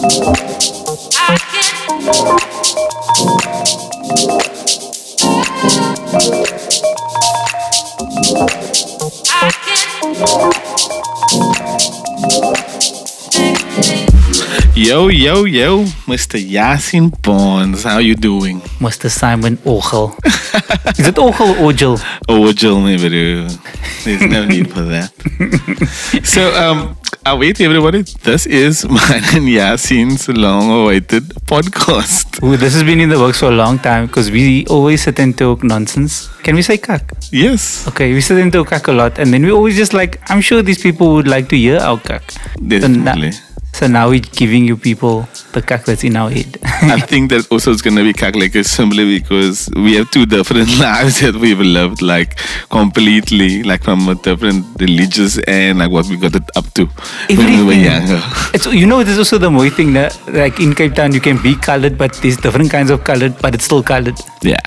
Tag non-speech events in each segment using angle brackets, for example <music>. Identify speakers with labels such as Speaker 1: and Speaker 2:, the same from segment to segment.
Speaker 1: I can't. Yo, yo, yo, Mr. Yaaseen Barnes, how you doing?
Speaker 2: Mr. Simon Orgill. Is it Ogel or Ogel? <laughs>
Speaker 1: Ogel, bro. There's no need for that. <laughs> so, um, uh, wait, everybody. This is <laughs> mine and Yaaseen's long-awaited podcast.
Speaker 2: Ooh, this has been in the works for a long time because we always sit and talk nonsense. Can we say cuck?
Speaker 1: Yes,
Speaker 2: Okay, we sit and talk cuck a lot, and then we always just like, I'm sure these people would like to hear our cuck. So, na-
Speaker 1: definitely.
Speaker 2: So now we're giving you people the that's in our head. <laughs>
Speaker 1: I think that also it's gonna be calculated simply because we have two different <laughs> lives that we've lived like completely, like from a different religious and like what we got it up to when we were younger.
Speaker 2: it's you know there's also the Moy thing that like in Cape Town you can be colored, but there's different kinds of colored, but it's still colored.
Speaker 1: Yeah.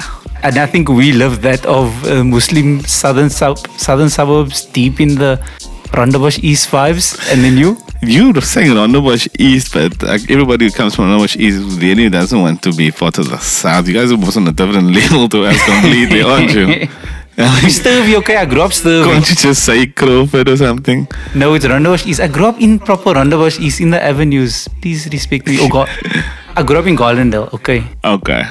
Speaker 2: And I think we love that of uh, Muslim southern sub- southern suburbs deep in the Rondebosch East vibes. And then you,
Speaker 1: You were saying Rondebosch East, but like everybody who comes from Rondebosch East really doesn't want to be part of the South. You guys are both on a different <laughs> level to us completely, aren't you? <laughs>
Speaker 2: you Sturvey, okay? I grew up Sturvey.
Speaker 1: Can't you just say Crawford or something?
Speaker 2: No, it's Rondebosch East. I grew up in proper Rondebosch East in the avenues. Please respect me. Oh God, <laughs> I grew up in Garlandale. Okay,
Speaker 1: Okay.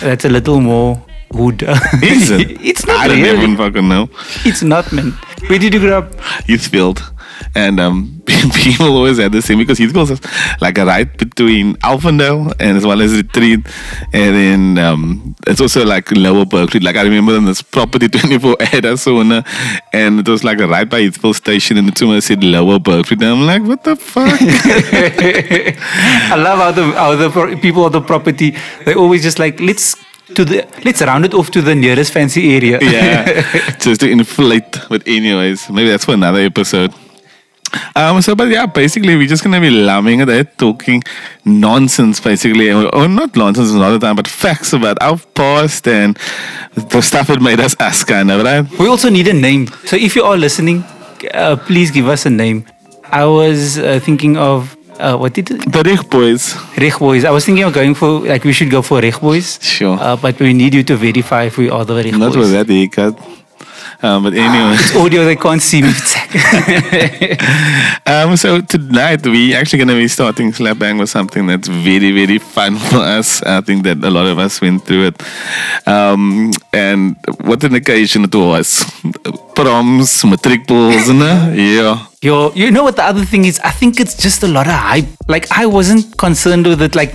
Speaker 2: that's a little more <laughs>
Speaker 1: Is it? <laughs>
Speaker 2: it's not
Speaker 1: I don't
Speaker 2: really.
Speaker 1: even fucking know.
Speaker 2: It's not, man. Where did you grow up?
Speaker 1: Heathfield. And um, <laughs> people always had the same because Heathfield is like a right between Elfindale and as well as Retreat. And then um, it's also like Lower Bergvliet. Like I remember in this property 24 Ada Sona and it was like a right by Heathfield station and the two said Lower Bergvliet. And I'm like, what the fuck?
Speaker 2: I love how the how the pro- people of the property they always just like let's to the let's round it off to the nearest fancy area. <laughs>
Speaker 1: yeah, <laughs> just to inflate. But anyways, maybe that's for another episode. Um, so, but yeah, basically, we're just gonna be laughing at it, talking nonsense, basically, or, or not nonsense another time, but facts about our past and the stuff that made us us, kind of, right?
Speaker 2: We also need a name. So if you are listening, uh, please give us a name. I was uh, thinking of uh, what did it?
Speaker 1: The Reg Boys,
Speaker 2: Reg Boys. I was thinking of going for like we should go for Reg Boys.
Speaker 1: Sure.
Speaker 2: Uh, but we need you to verify if we are the Rich
Speaker 1: not
Speaker 2: Boys.
Speaker 1: with that haircut. Um, but anyway.
Speaker 2: It's audio they can't see me. <laughs>
Speaker 1: Um, so tonight we're actually going to be starting Slap Bang with something that's very, very fun for us. I think that a lot of us went through it. Um, and what an occasion it was. Proms, matric balls, no? yeah.
Speaker 2: Yo, you know what the other thing is? I think it's just a lot of hype. Like I wasn't concerned with it. Like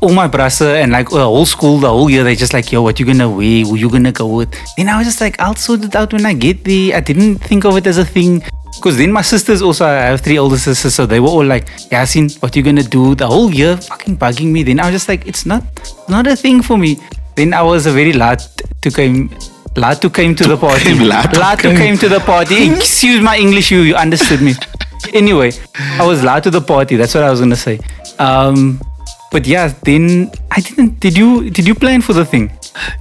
Speaker 2: all my brasa and like the whole school, the whole year, they just like, yo, what you gonna wear? Who you gonna go with? Then I was just like, I'll sort it out when I get there. I didn't think of it as a thing. Because then my sisters also, I have three older sisters, so they were all like, Yaaseen, what you gonna do? The whole year fucking bugging me. Then I was just like, it's not not a thing for me. Then I was a very late to came late to came to the party.
Speaker 1: to came.
Speaker 2: to the party. Excuse my English, you, you understood me. anyway, I was late to the party. That's what I was gonna say. Um, but yeah, then I didn't. Did you? Did you plan for the thing?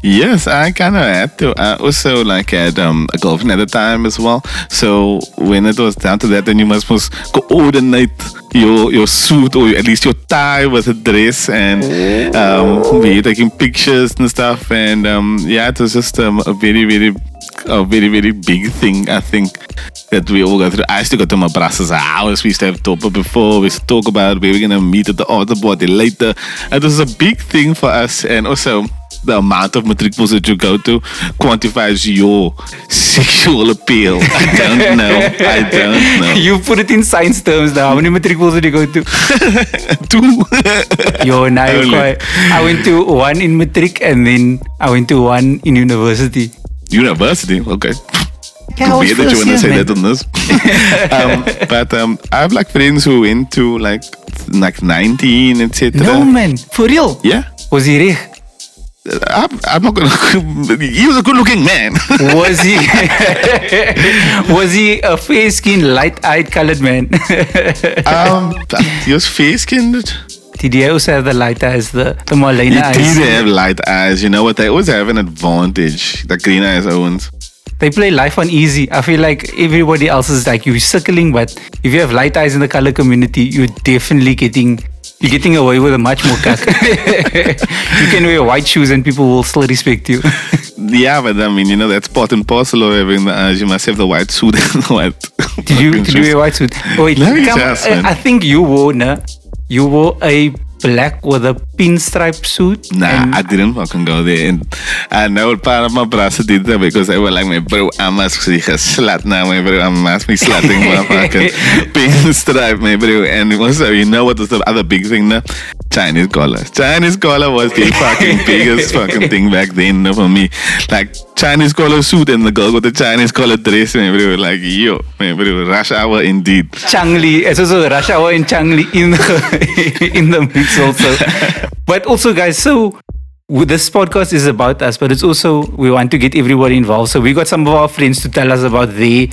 Speaker 1: Yes, I kind of had to. I also like had um, a girlfriend at the time as well. So when it was down to that, then you must must coordinate your your suit or at least your tie with a dress and um, we taking pictures and stuff. And um, yeah, it was just um, a very very a very very big thing. I think that we all go through. I used to go to my brother's house. We used to have topper before. We used to talk about where we're gonna meet at the altar party later. It was a big thing for us, and also the amount of matric pools that you go to quantifies your sexual appeal. I don't <laughs> know. I don't know.
Speaker 2: You put it in science terms now. How many matric pools did you go to? <laughs>
Speaker 1: Two.
Speaker 2: Yo, now. I went to one in matric and then I went to one in university.
Speaker 1: University. Okay.
Speaker 2: Yeah,
Speaker 1: Weird that you want to say
Speaker 2: man.
Speaker 1: that on this. <laughs> um, but um, I have like friends who went to like like 19, etc.
Speaker 2: No man, for real.
Speaker 1: Yeah.
Speaker 2: Was he rich?
Speaker 1: I'm, I'm not gonna. <laughs> he was a good-looking man. <laughs>
Speaker 2: Was he? was he a fair-skinned, light-eyed colored man?
Speaker 1: um, he was fair-skinned.
Speaker 2: Did he also have the light eyes, the the Marlena
Speaker 1: He
Speaker 2: eyes?
Speaker 1: did have light eyes. You know what? They always have an advantage. The green eyes owns.
Speaker 2: They play life on easy. I feel like everybody else is like you circling, but if you have light eyes in the color community, you're definitely getting you're getting away with a much more cock. <laughs> you can wear white shoes and people will still respect you. <laughs>
Speaker 1: Yeah, but I mean, you know, that's part and parcel of having the urge. You must have the white suit and the <laughs> white.
Speaker 2: Did you did you wear a white suit? Oh, wait,
Speaker 1: No,
Speaker 2: come,
Speaker 1: just,
Speaker 2: I. I think you wore nah, you were a black with a pinstripe suit.
Speaker 1: Nah, I didn't fucking go there. And I know part of my brothers did that because they were like, my bro, I must be a slut now, my bro. I must be slutting my fucking <laughs> pinstripe, my bro. And also, you know what was the other big thing now? Chinese collar. Chinese collar was the fucking biggest fucking thing back then for me. Like, Chinese collar suit and the girl with the Chinese collar dress, my bro. Like, yo, my bro, rush hour indeed.
Speaker 2: Changli, it's also rush hour in Changli in the <laughs> in the mix also. <laughs> but also, guys, so this podcast is about us, but it's also we want to get everybody involved. So we got some of our friends to tell us about their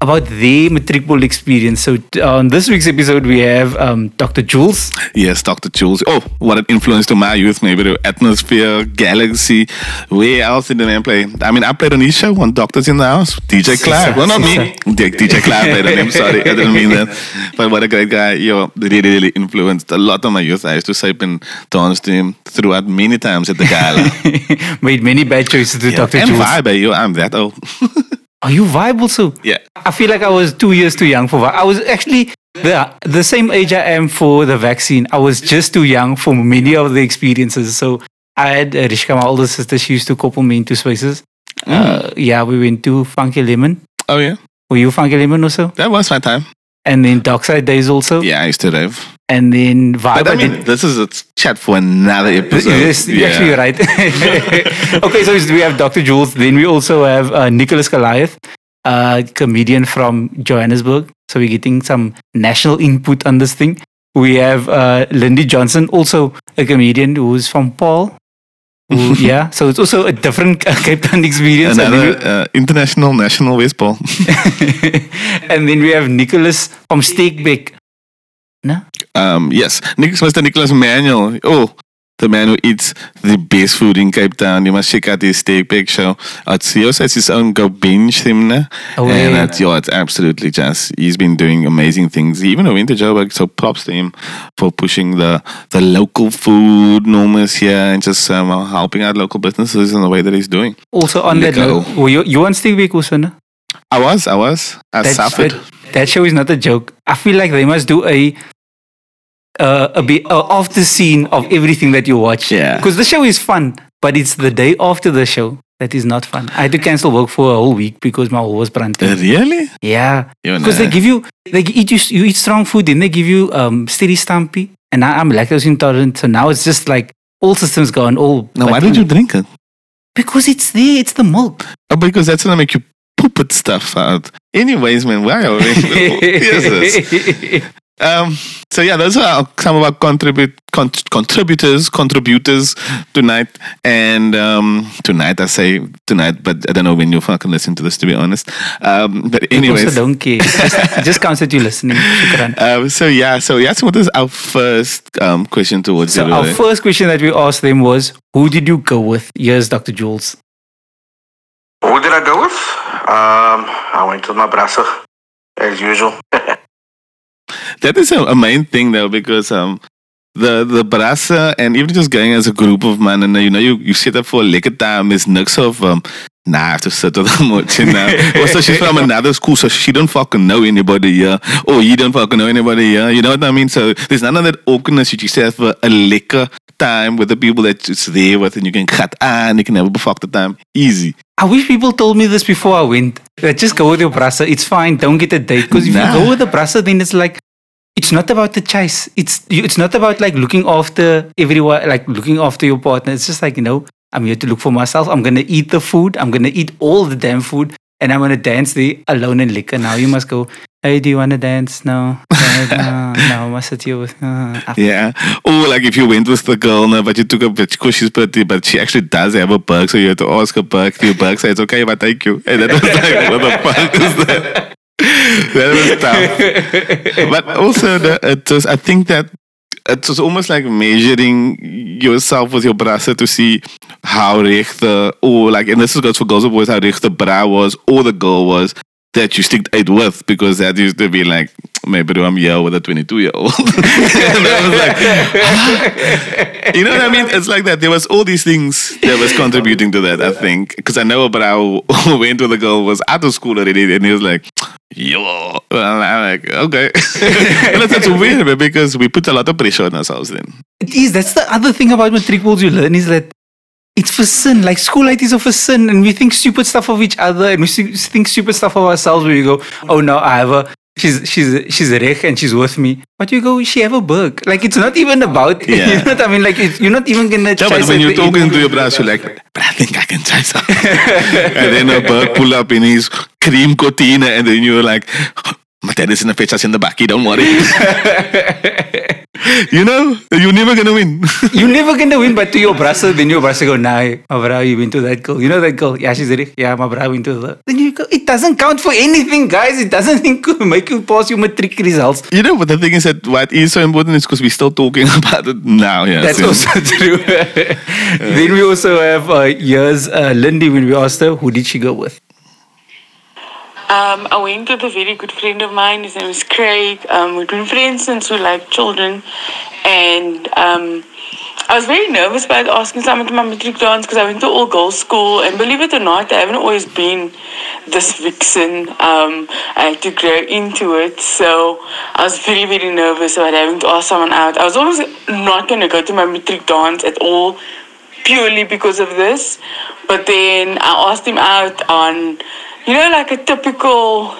Speaker 2: about their matricule experience. So on this week's episode, we have um, Dr. Jules.
Speaker 1: Yes, Dr. Jules. Oh, what an influence to my youth, maybe the Atmosphere, Galaxy. Where else did the man play? I mean, I played on his show on Doctors in the House. DJ Clive. Well, not me. DJ Clive played on him. Sorry, I didn't mean that. <laughs> But what a great guy. Yo, really, really influenced a lot of my youth. I used to sip and dance to him throughout many times at the gala. <laughs>
Speaker 2: Made many bad choices to
Speaker 1: Yeah.
Speaker 2: Dr.
Speaker 1: And
Speaker 2: Jules.
Speaker 1: vibe, eh, yo, I'm that old. <laughs>
Speaker 2: Are you vibe also?
Speaker 1: yeah.
Speaker 2: I feel like I was two years too young for. I was actually the the same age I am for the vaccine. I was just too young for many of the experiences. So I had uh, Rishka, my older sister. She used to couple me into spaces. Uh, yeah, we went to Funky Lemon.
Speaker 1: Oh, yeah.
Speaker 2: Were you Funky Lemon also?
Speaker 1: That was my time.
Speaker 2: And then Dockside Days also.
Speaker 1: Yeah, I used to rave.
Speaker 2: And then Vibe.
Speaker 1: But I mean, this is a chat for another episode.
Speaker 2: Yes, you're actually right. <laughs> okay, so we have Dr. Jules. Then we also have uh, Nicholas Goliath, a comedian from Johannesburg. So we're getting some national input on this thing. We have uh, Lindy Johnson, also a comedian who's from Paarl. Who, <laughs> yeah, so it's also a different <laughs> Cape Town experience.
Speaker 1: Another uh, international national baseball. <laughs>
Speaker 2: and then we have Nicholas from Steakbeck. No?
Speaker 1: Um, yes, Nick, Mr. Nicholas Manuel. Oh, the man who eats the best food in Cape Town. You must check out his steak bake show. It's, he also has his own go binge thing now.
Speaker 2: Oh,
Speaker 1: and
Speaker 2: yeah.
Speaker 1: it's, yeah, it's absolutely just, he's been doing amazing things. He even went to Joburg, so props to him for pushing the, the local food norms here and just um, helping out local businesses in the way that he's doing.
Speaker 2: Also on that
Speaker 1: Nico.
Speaker 2: note, were you, you on Steakbeck also, no?
Speaker 1: I was, I was. I
Speaker 2: That-
Speaker 1: suffered.
Speaker 2: That, that show is not a joke. I feel like they must do a uh, a bit uh, off the scene of everything that you watch.
Speaker 1: Yeah.
Speaker 2: Because the show is fun, but it's the day after the show that is not fun. I had to cancel work for a whole week because my whole was brand.
Speaker 1: Uh, really?
Speaker 2: Yeah. Because they give you, they eat you, you eat strong food, then they give you um, steady stampy. And I, I'm lactose intolerant, so now it's just like all systems go on. All
Speaker 1: Now, why did you drink it?
Speaker 2: Because it's there. It's the milk.
Speaker 1: Oh, because that's gonna make you poop it stuff out. Anyways, man, why are we? <laughs> <laughs> yes, um. So yeah, those are some of our contribute con- contributors, contributors tonight, and um, tonight I say tonight, but I don't know when you fucking listen to this, to be honest. Um, but
Speaker 2: also
Speaker 1: anyways.
Speaker 2: don't care. Just, just counts that you're listening. <laughs>
Speaker 1: Um, so yeah, so yeah, so what is our first um, question towards
Speaker 2: So
Speaker 1: you?
Speaker 2: our first question that we asked them was, "Who did you go with?" Here's Dr. Jules.
Speaker 3: Who did I go with? Um, I went with my brother, as usual.
Speaker 1: That is a, a main thing though, because um, the the brasa and even just going as a group of man, and uh, you know, you you sit up for a lekker time. There's niks of um, nah, I have to sit with them <laughs> much, you know. also, she's from <laughs> another school, so she don't fucking know anybody here, or you don't fucking know anybody here. You know what I mean? So there's none of that awkwardness. You just have a, a lekker time with the people that it's there with, and you can cut and you can have a fucked time easy.
Speaker 2: I wish people told me this before I went. Just go with your brasa. It's fine. Don't get a date. Because if
Speaker 1: Nah.
Speaker 2: you go with the brasa, then it's like it's not about the chase. It's you- it's not about like looking after everyone, like looking after your partner. It's just like you know, I'm here to look for myself. I'm gonna eat the food. I'm gonna eat all the damn food, and I'm gonna dance the alone and liquor. Now you must go. Hey, do you wanna dance? No, <laughs> no, no. I must sit here with. Uh,
Speaker 1: Yeah. Or like if you went with the girl, no, but you took a bitch because she's pretty, but she actually does have a perk, so you have to ask her perk. Your perk says, okay, I take you. And that was like, what the <laughs> fuck is that? That was tough. But also, the, it was, I think that it was almost like measuring yourself with your brasa to see how recht the, or like, and this goes for girls or boys, how recht the bra was or the girl was that you stick it with because that used to be like maybe I'm here with a 22 year old. <laughs> and I was like, you know what I mean? It's like that. There was all these things that was contributing to that. I think because I know about <laughs> how went with the girl was out of school already, and he was like, yo. Like, okay. <laughs> it's, it's weird because we put a lot of pressure on ourselves then.
Speaker 2: It is. That's the other thing about matric balls you learn is that it's for sin. Like school life is for sin, and we think stupid stuff of each other, and we think stupid stuff of ourselves. Where you go, oh no, I have a. She's she's she's a rich and she's with me. But you go, she have a book. Like it's not even about. <laughs>
Speaker 1: Yeah.
Speaker 2: you know what I mean? Like it's, you're not even gonna.
Speaker 1: Yeah, but when you're talking to your brother, you're like, but I think I can try something. <laughs> and then a bird pull up in his cream cortina, and then you're like, my dad is in the pictures in the back, You don't worry. <laughs> you know, you're never gonna win. <laughs>
Speaker 2: You're never gonna win, but to your brother, then your brother go, nah, my brother, you went to that girl. You know that girl? Yeah, she's rich. Yeah, my brother went to the. Then you go, it doesn't count for anything, guys. It doesn't <laughs> make you pass your matric results.
Speaker 1: you know, but the thing is that what is so important is because we're still talking <laughs> about it now. Yeah,
Speaker 2: That's
Speaker 1: so-
Speaker 2: also true. then we also have uh, here's uh, Lindy when we asked her, who did she go with?
Speaker 4: Um, I went with a very good friend of mine. His name is Craig. Um, we've been friends since we were like children. And um, I was very nervous about asking someone to my matric dance because I went to all girls school. And believe it or not, I haven't always been this vixen. Um, I had to grow into it. So I was very, very nervous about having to ask someone out. I was almost not going to go to my matric dance at all purely because of this. But then I asked him out on, you know, like a typical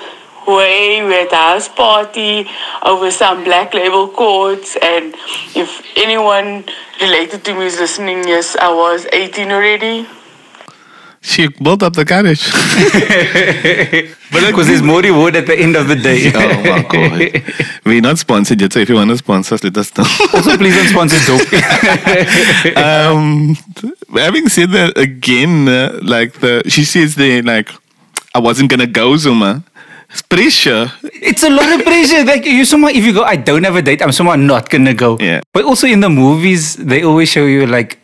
Speaker 4: way we had a house party over some black label chords. And if anyone related to me is listening, yes, I was 18 already.
Speaker 1: She built up the courage. <laughs> but
Speaker 2: Because there's more reward at the end of the day. <laughs>
Speaker 1: Oh my god. We're not sponsored yet, so if you want to sponsor us, let us know.
Speaker 2: also, please don't sponsor dope. <laughs>
Speaker 1: um, having said that again, uh, like the she says they like I wasn't gonna go, Zuma. It's pressure.
Speaker 2: it's a lot of pressure. Like you somehow if you go, I don't have a date, I'm somehow not gonna go.
Speaker 1: Yeah.
Speaker 2: But also in the movies, they always show you like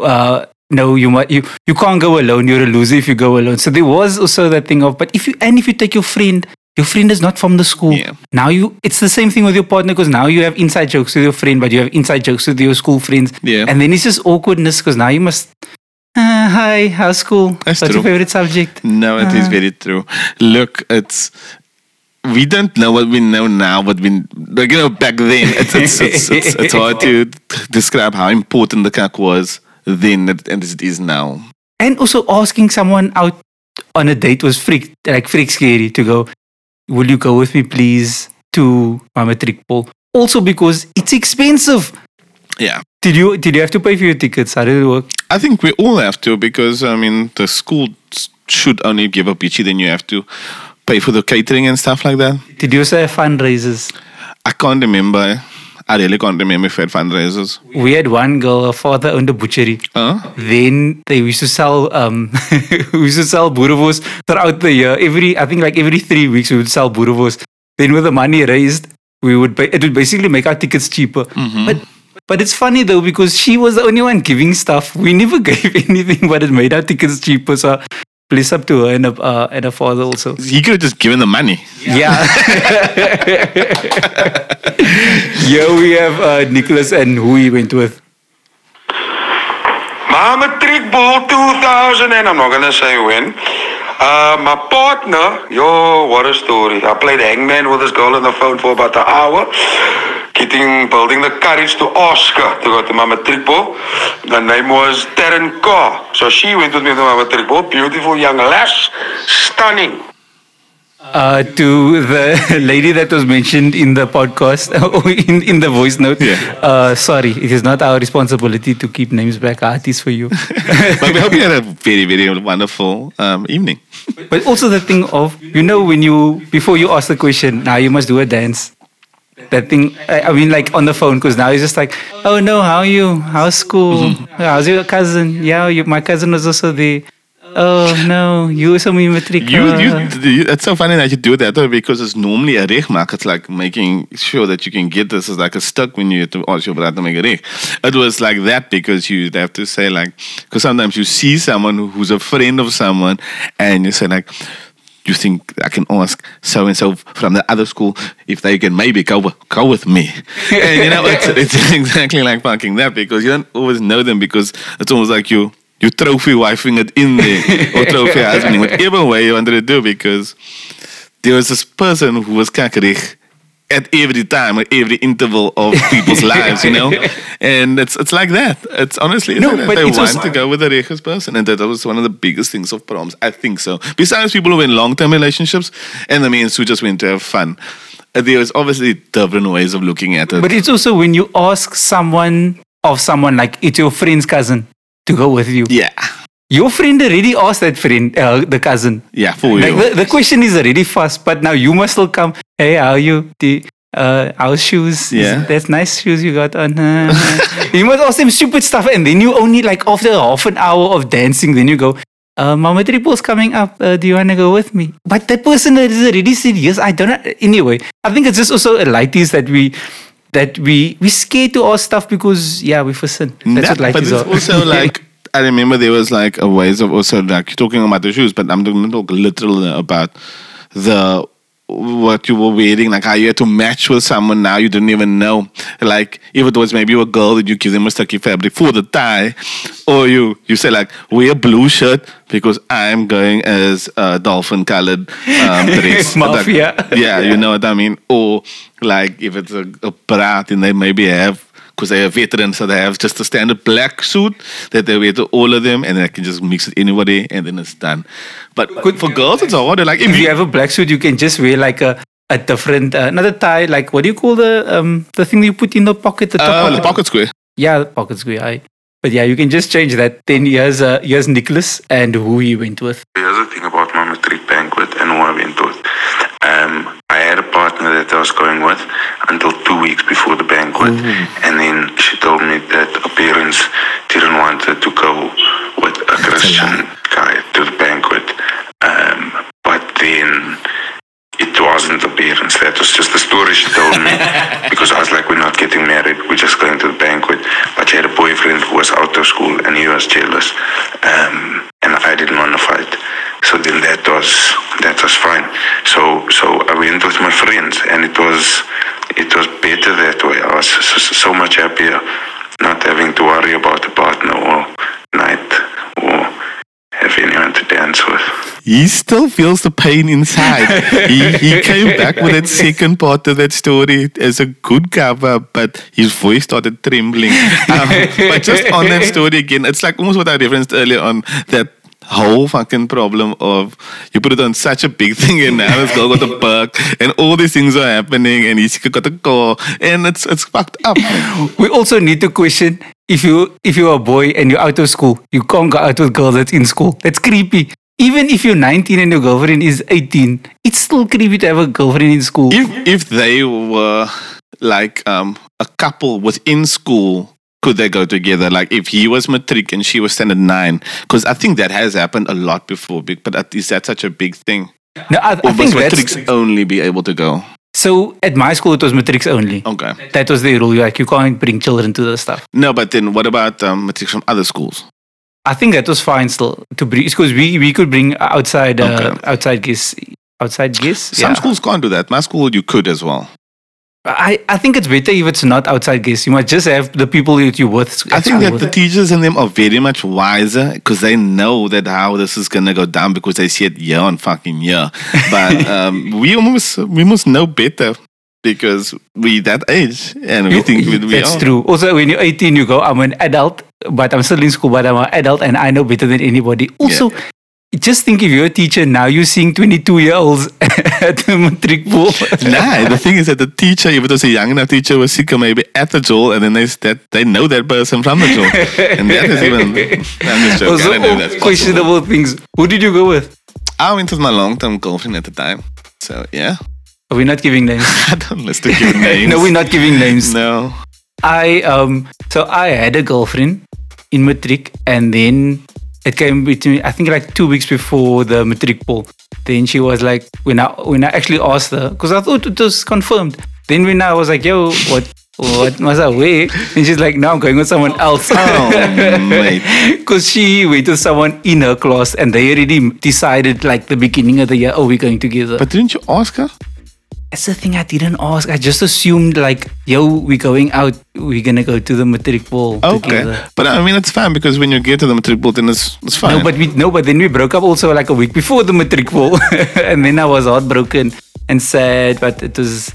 Speaker 2: uh no, you might you you can't go alone. You're a loser if you go alone. So there was also that thing of, but if you and if you take your friend, your friend is not from the school.
Speaker 1: Yeah.
Speaker 2: Now you, it's the same thing with your partner because now you have inside jokes with your friend, but you have inside jokes with your school friends.
Speaker 1: Yeah.
Speaker 2: And then it's just awkwardness because now you must. Uh, hi, how's school?
Speaker 1: That's
Speaker 2: What's your
Speaker 1: true.
Speaker 2: favorite subject?
Speaker 1: No, it is very true. Look, it's we don't know what we know now, but we like you know back then it's it's, it's, it's, it's <laughs> hard to describe how important the cack was then and as it is now.
Speaker 2: And also asking someone out on a date was freak like freak scary to go, will you go with me please to my matric ball? Also because it's expensive.
Speaker 1: Yeah.
Speaker 2: Did you did you have to pay for your tickets? How did it work?
Speaker 1: I think we all have to because I mean the school should only give a pitchy, then you have to pay for the catering and stuff like that.
Speaker 2: Did you also have fundraisers?
Speaker 1: I can't remember. I really can't remember if we had fundraisers.
Speaker 2: We had one girl, her father owned a butchery.
Speaker 1: Huh?
Speaker 2: Then they used to sell um <laughs> we used to sell boerewors throughout the year. Every I think like every three weeks we would sell boerewors. Then with the money raised, we would pay, it would basically make our tickets cheaper. But but it's funny though because she was the only one giving stuff. We never <laughs> gave anything, but it made our tickets cheaper. So bless up to her and her, uh, and her father also.
Speaker 1: He could have just given the money.
Speaker 2: Yeah. <laughs> Here we have uh, Nicholas and who he went with.
Speaker 3: My matric ball 2000 and I'm not gonna say when. Uh, my partner, yo, what a story. I played hangman with this girl on the phone for about an hour. Getting, building the courage to ask her to go to my matric ball. The name was Taryn Carr. So she went with me to my matric ball. Beautiful young lass. Stunning.
Speaker 2: uh, to the <laughs> lady that was mentioned in the podcast <laughs> or in, in the voice note.
Speaker 1: Yeah.
Speaker 2: Uh, sorry, it is not our responsibility to keep names back artists for you. <laughs>
Speaker 1: but we hope you had a very, very wonderful um, evening.
Speaker 2: but also the thing of, you know, when you, before you ask the question, now you must do a dance. That thing, I, I mean, like on the phone, because now it's just like, oh no, how are you? How's school? <laughs> How's your cousin? Yeah, you, my cousin was also there. Oh no, you also me matric.
Speaker 1: You, you, it's so funny that you do that though, because it's normally a rechtmaak. It's like making sure that you can get this as like a stuck when you have to ask your brother to make a recht. It was like that because you have to say like, because sometimes you see someone who's a friend of someone and you say like, you think I can ask so and so from the other school if they can maybe go with, go with me. <laughs> and <laughs> you know, it's, it's <laughs> exactly like fucking that because you don't always know them because it's almost like you you trophy wifing it in there or trophy husbanding, whatever way you wanted to do because there was this person who was kakkerig at every time, at every interval of <laughs> people's lives, you know? <laughs> And it's it's like that. It's honestly,
Speaker 2: No,
Speaker 1: like
Speaker 2: but
Speaker 1: they want to go with the Regis person. And that was one of the biggest things of proms. I think so. Besides people who are in long term relationships and the means who just went to have fun. There's obviously different ways of looking at it.
Speaker 2: But it's also when you ask someone of someone like it's your friend's cousin to go with you.
Speaker 1: yeah.
Speaker 2: Your friend already asked that friend, uh, the cousin.
Speaker 1: Yeah, for
Speaker 2: Like
Speaker 1: you.
Speaker 2: the, the question is already fast, but now you must still come. Hey, how are you? The, uh, our shoes.
Speaker 1: Yeah.
Speaker 2: that's nice shoes you got on. <laughs> You must ask them stupid stuff, and then you only like after half an hour of dancing, then you go. Uh, Mama Triple's coming up. Uh, do you want to go with me? But that person that is already said yes. I don't know. Anyway, I think it's just also a lighties that we that we we scared to ask stuff because yeah we for sin. That's
Speaker 1: That-
Speaker 2: what
Speaker 1: but it's
Speaker 2: are.
Speaker 1: also <laughs> like I remember there was like a ways of also like talking about the shoes, but I'm going to talk literally about the what you were wearing, like how you had to match with someone now you didn't even know. Like if it was maybe a girl that you give them a sticky fabric for the tie, or you you say like wear a blue shirt because I'm going as a dolphin colored um, <laughs> dress.
Speaker 2: Mafia.
Speaker 1: Like, yeah, you know what I mean. Or like if it's a, a brat and they maybe have because they are veterans, so they have just a standard black suit that they wear to all of them, and then I can just mix it anybody, and then it's done. But for girls, it's harder. Like if,
Speaker 2: if you
Speaker 1: you,
Speaker 2: have a black suit, you can just wear like a a different uh, another tie. Like what do you call the um the thing you put in the pocket? The top
Speaker 1: uh,
Speaker 2: pocket.
Speaker 1: the pocket square.
Speaker 2: Yeah, the pocket square. I. But yeah, you can just change that. Then here's uh, here's Nicholas and who he went with.
Speaker 3: Here's the thing about my matric banquet and who I went with. Um, I had a partner that I was going with until two weeks before the banquet, and then she told me that her parents didn't want her to go with a Christian guy to the banquet. Um, but then it wasn't the parents. That was just the story she told me. <laughs> because I was like, we're not getting married. We're just going to the banquet. But she had a boyfriend who was out of school and he was jealous. Um, and I didn't want to fight. So then that was that was fine. So so I went with my friends and it was it was better that way. I was so, so much happier not having to worry about a partner or night or have anyone to dance with.
Speaker 1: He still feels the pain inside. he, he <laughs> came back with that second part of that story as a good cover, but his voice started trembling. Um, <laughs> but just on that story again, it's like almost what I referenced earlier on that whole fucking problem of you put it on such a big thing and now this girl got a perk and all these things are happening and he's got a call and it's it's fucked up.
Speaker 2: We also need to question if you if you're a boy and you're out of school, you can't go out with girls that's in school. That's creepy. Even if you're 19 and your girlfriend is 18, it's still creepy to have a girlfriend in school.
Speaker 1: if if they were like um a couple within school could they go together like if he was matric and she was standard nine because i think that has happened a lot before but is that such a big thing
Speaker 2: no, I,
Speaker 1: or
Speaker 2: I think that's
Speaker 1: matrics only be able to go
Speaker 2: so. At my school, it was matrix only.
Speaker 1: okay
Speaker 2: That was the rule. Like you can't bring children to the stuff.
Speaker 1: no but then what about um matrics from other schools
Speaker 2: I think that was fine still to bring because we we could bring outside uh, outside guests outside guests.
Speaker 1: some
Speaker 2: yeah.
Speaker 1: schools can't do that my school you could as well
Speaker 2: I, I think it's better if it's not outside guests. You might just have the people that you with.
Speaker 1: I think that
Speaker 2: with.
Speaker 1: the teachers and them are very much wiser because they know that how this is gonna go down because they see it year on fucking year. <laughs> But um, we almost we must know better because we that age and we
Speaker 2: You-
Speaker 1: think we, we
Speaker 2: that's
Speaker 1: are.
Speaker 2: true. Also, when you're 18, you go, I'm an adult, but I'm still in school, but I'm an adult and I know better than anybody. Also, just think if you're a teacher now, you're seeing 22 year olds <laughs> at the matric pool.
Speaker 1: Nah, the thing is that the teacher, if it was a young enough teacher, was sick maybe at the jail, and then they that they know that person from the jail, and that is even. <laughs> I'm just joking.
Speaker 2: Also,
Speaker 1: I don't know that's possible.
Speaker 2: questionable things. Who did you go with?
Speaker 1: I went with my long-term girlfriend at the time, so yeah.
Speaker 2: Are we not giving names? <laughs>
Speaker 1: I don't list to give names.
Speaker 2: no, we're not giving names.
Speaker 1: No.
Speaker 2: I um so I had a girlfriend in matric and then it came between I think like two weeks before the matric poll. Then she was like when I when I actually asked her because I thought it was confirmed. Then when I was like, yo, what what must I wear? And she's like, no, I'm going with someone else.
Speaker 1: Oh. <laughs>
Speaker 2: Because she went with someone in her class and they already decided like the beginning of the year, oh, we're going together.
Speaker 1: But didn't you ask her?
Speaker 2: That's the thing I didn't ask. I just assumed like, yo, we're going out. We're gonna go to the matric ball
Speaker 1: Okay.
Speaker 2: together.
Speaker 1: But I mean, it's fine because when you get to the matric ball, then it's, it's fine.
Speaker 2: No, but we no, but then we broke up also like a week before the matric ball, <laughs> and then I was heartbroken and sad. But it was,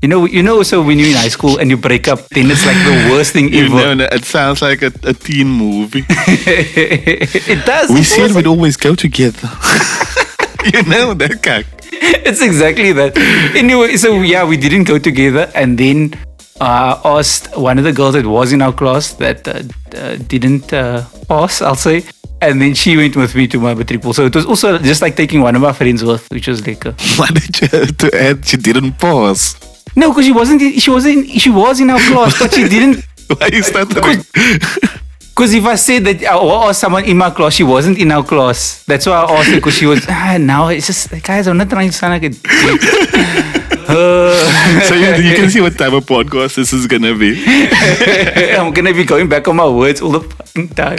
Speaker 2: you know, you know, so when you're in high school and you break up, then it's like the worst thing
Speaker 1: you
Speaker 2: ever.
Speaker 1: know, no, it sounds like a, a teen movie. <laughs>
Speaker 2: it does.
Speaker 1: we
Speaker 2: it
Speaker 1: said
Speaker 2: was
Speaker 1: we'd always go together. <laughs> <laughs> you know that guy.
Speaker 2: it's exactly that. Anyway, so yeah, we didn't go together, and then uh, I asked one of the girls that was in our class that uh, uh, didn't uh, pass, I'll say, and then she went with me to my matric. So it was also just like taking one of my friends with, which was like, uh, <laughs>
Speaker 1: Why did you have to add? She didn't pause.
Speaker 2: no, because she wasn't, she wasn't, she was in our class, but she didn't. <laughs>
Speaker 1: Why is that?
Speaker 2: Because if I said that I asked someone in my class, she wasn't in our class. That's why I asked her because she was. <laughs> Ah, now it's just guys. I'm not trying to sound like a. Uh, <laughs>
Speaker 1: so you, <laughs> you can see what type of podcast this is gonna be.
Speaker 2: I'm gonna be going back on my words all the fucking time.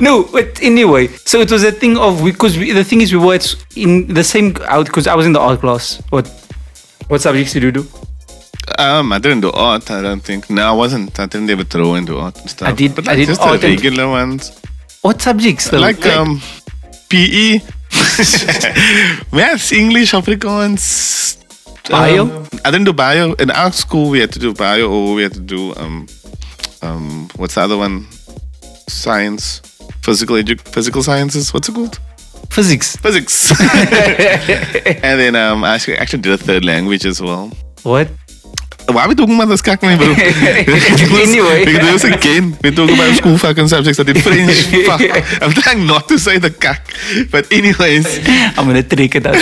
Speaker 2: no, but anyway, so it was a thing of because the thing is we were in the same out because I was in the art class. What what subjects did you do?
Speaker 1: Um, I didn't do art. I don't think. No, I wasn't. I didn't ever throw into art and stuff.
Speaker 2: I did-
Speaker 1: But
Speaker 2: I
Speaker 1: like
Speaker 2: did
Speaker 1: just
Speaker 2: art
Speaker 1: the
Speaker 2: and-
Speaker 1: regular ones,
Speaker 2: What subjects though?
Speaker 1: like um, PE, maths, <laughs> English, Afrikaans.
Speaker 2: Bio?
Speaker 1: Um, I didn't do bio. In our school, we had to do bio, or we had to do um, um, what's the other one? Science, physical edu- physical sciences. What's it called?
Speaker 2: physics.
Speaker 1: Physics. <laughs> <laughs> and then um, I actually, actually did a third language as well.
Speaker 2: What?
Speaker 1: Why are we talking about this kak, man, bro?
Speaker 2: Anyway.
Speaker 1: We can do this again. We're talking about school fucking subjects. I did French. Fuck. I'm trying not to say the kak. But anyways.
Speaker 2: I'm gonna take it out.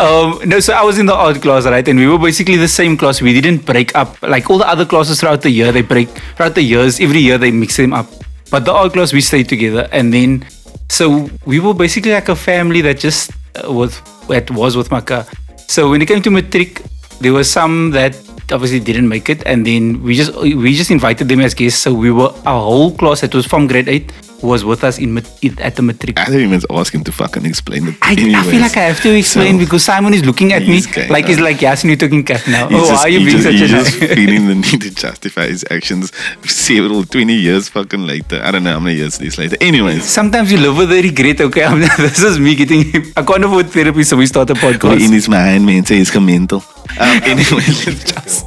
Speaker 2: um, no, so I was in the art class, right? And we were basically the same class. We didn't break up. Like all the other classes throughout the year, they break throughout the years. Every year they mix them up. But the art class, we stayed together. And then, so we were basically like a family that just uh, was that was with Maka. So when it came to matric, there were some that obviously didn't make it, and then we just we just invited them as guests. So we were our whole class that was from grade eight was with us in mat- at the matric.
Speaker 1: I didn't even ask him to fucking explain it.
Speaker 2: I, I feel like I have to explain
Speaker 1: So,
Speaker 2: because Simon is looking at me like he's like, yes, you're talking cat now. Oh,
Speaker 1: just,
Speaker 2: why are you being
Speaker 1: just,
Speaker 2: such
Speaker 1: he's
Speaker 2: a
Speaker 1: just feeling the need to justify his actions several 20 years fucking later. I don't know how many years this later. Anyways,
Speaker 2: Sometimes you live with the regret. Okay, <laughs> I'm, this is me getting. I can't afford therapy, so we start a podcast.
Speaker 1: in his mind, man. Say he's mental. Um, <laughs> anyway, let's just.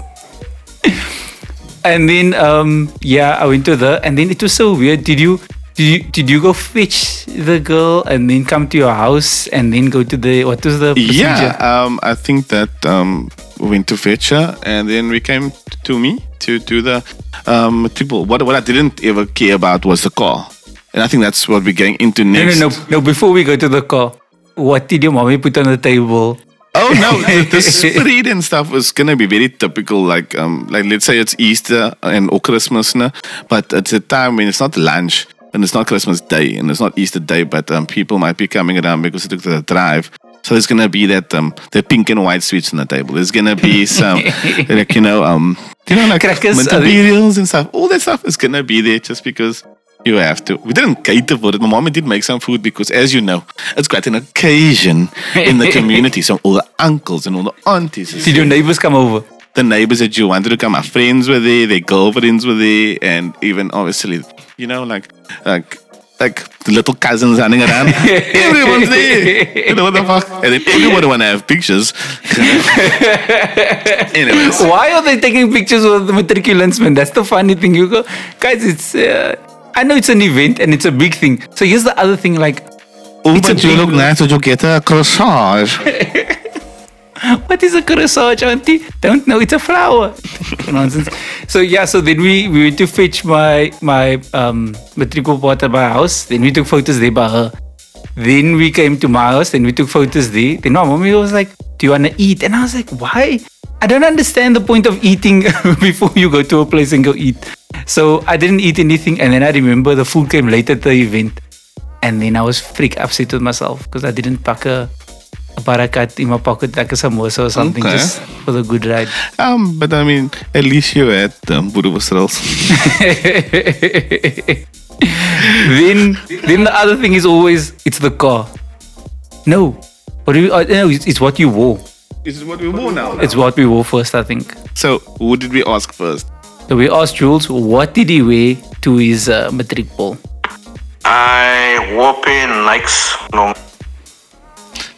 Speaker 2: and then, um, yeah, I went to the, and then it was so weird. Did you? Did you, did you go fetch the girl and then come to your house and then go to the what was the procedure?
Speaker 1: Yeah, um, I think that um, we went to fetch her, and then we came to me to do the um, triple. What what I didn't ever care about was the car, and I think that's what we're getting into
Speaker 2: No,
Speaker 1: next.
Speaker 2: no, no, no. Before we go to the car, what did your mommy put on the table?
Speaker 1: Oh no, <laughs> the, spread and stuff was gonna be very typical. Like um, like let's say it's Easter and or Christmas, no? but it's a time when it's not lunch and it's not Christmas Day and it's not Easter Day, but um, people might be coming around because they took the drive. So there's gonna be that um, the pink and white sweets on the table. There's gonna be some <laughs> like you know um, you know like
Speaker 2: Crackers,
Speaker 1: mint
Speaker 2: are they-
Speaker 1: cereals and stuff. All that stuff is gonna be there just because. You have to. We didn't cater for it. My mom did make some food because, as you know, it's quite an occasion in the <laughs> community. So all the uncles and all the aunties.
Speaker 2: Did your neighbors come over?
Speaker 1: The neighbors that you wanted to come, our friends were there, their girlfriends were there, and even obviously, you know, like like like the little cousins running around. <laughs> Everyone's there. You know what the fuck? And then everyone wanna have pictures. <laughs> Anyways.
Speaker 2: Why are they taking pictures with the matriculants, man? That's the funny thing. You go, guys, it's. Uh, I know it's an event and it's a big thing. So here's the other thing, like,
Speaker 1: Oh,
Speaker 2: It's a
Speaker 1: but you look nice, you get a corsage. <laughs>
Speaker 2: what is a corsage, auntie? Don't know, it's a flower. <laughs> Nonsense. So yeah, so then we, we went to fetch my my um matrical part at my house. Then we took photos there by her. Then we came to my house. Then we took photos there. Then my mommy was like, "Do you want to eat?" And I was like, "Why?" I don't understand the point of eating <laughs> before you go to a place and go eat. So I didn't eat anything. And then I remember the food came late at the event. And then I was freak upset with myself because I didn't pack a barakat in my pocket like a samosa or something
Speaker 1: Okay.
Speaker 2: just for the good ride.
Speaker 1: Um, but I mean, at least you had um, boerenworstels. <laughs>
Speaker 2: then then the other thing is always it's the car. No. What do you, uh, no, it's, it's what you wore.
Speaker 1: It's what we wore now.
Speaker 2: It's what we wore first, I think.
Speaker 1: So, who did we ask first?
Speaker 2: So we asked Jules, what did he wear to his uh, matric ball?
Speaker 5: I wore pair Nikes. No,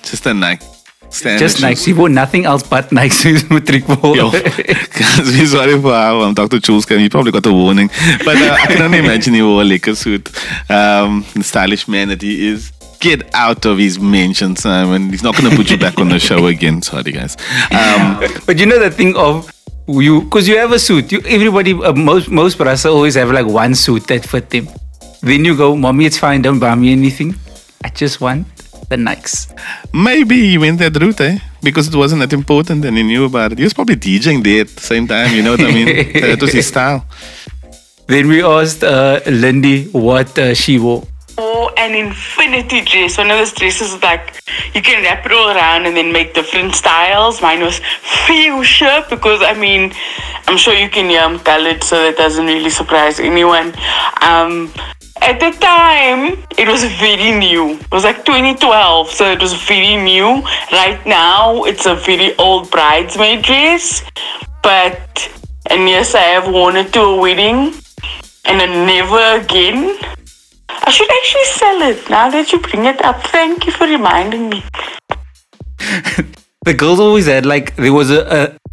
Speaker 1: Just a Nike.
Speaker 2: Just. Nikes. He wore nothing else but Nikes <laughs> matric ball.
Speaker 1: Yo, guys, we sorry for how um, Dr. Came. He probably got a warning. But uh, I can only imagine he wore a liquor suit. Um, the stylish man that he is. Get out of his mansion, Simon. He's not going to put you back on the show again. Sorry, guys. Um, <laughs>
Speaker 2: But you know the thing of you, because you have a suit. You, everybody, uh, most most brasa always have like one suit that fit them. Then you go, mommy, it's fine. Don't buy me anything. I just want the Nikes.
Speaker 1: maybe he went that route, eh? Because it wasn't that important and he knew about it. He was probably DJing there at the same time. You know what I mean? <laughs> that was his style.
Speaker 2: Then we asked uh, Lindy what uh, she wore.
Speaker 4: Or an infinity dress. One of those dresses with like you can wrap it all around and then make different styles. Mine was fuchsia because I mean I'm sure you can hear I'm colored, so that doesn't really surprise anyone. Um, at the time, it was very new. It was like 2012, so it was very new. Right now, it's a very old bridesmaid dress, but and yes, I have worn it to a wedding, and then never again. I should actually sell it now that you bring it up. Thank you for reminding me.
Speaker 2: The girls always had like there was a,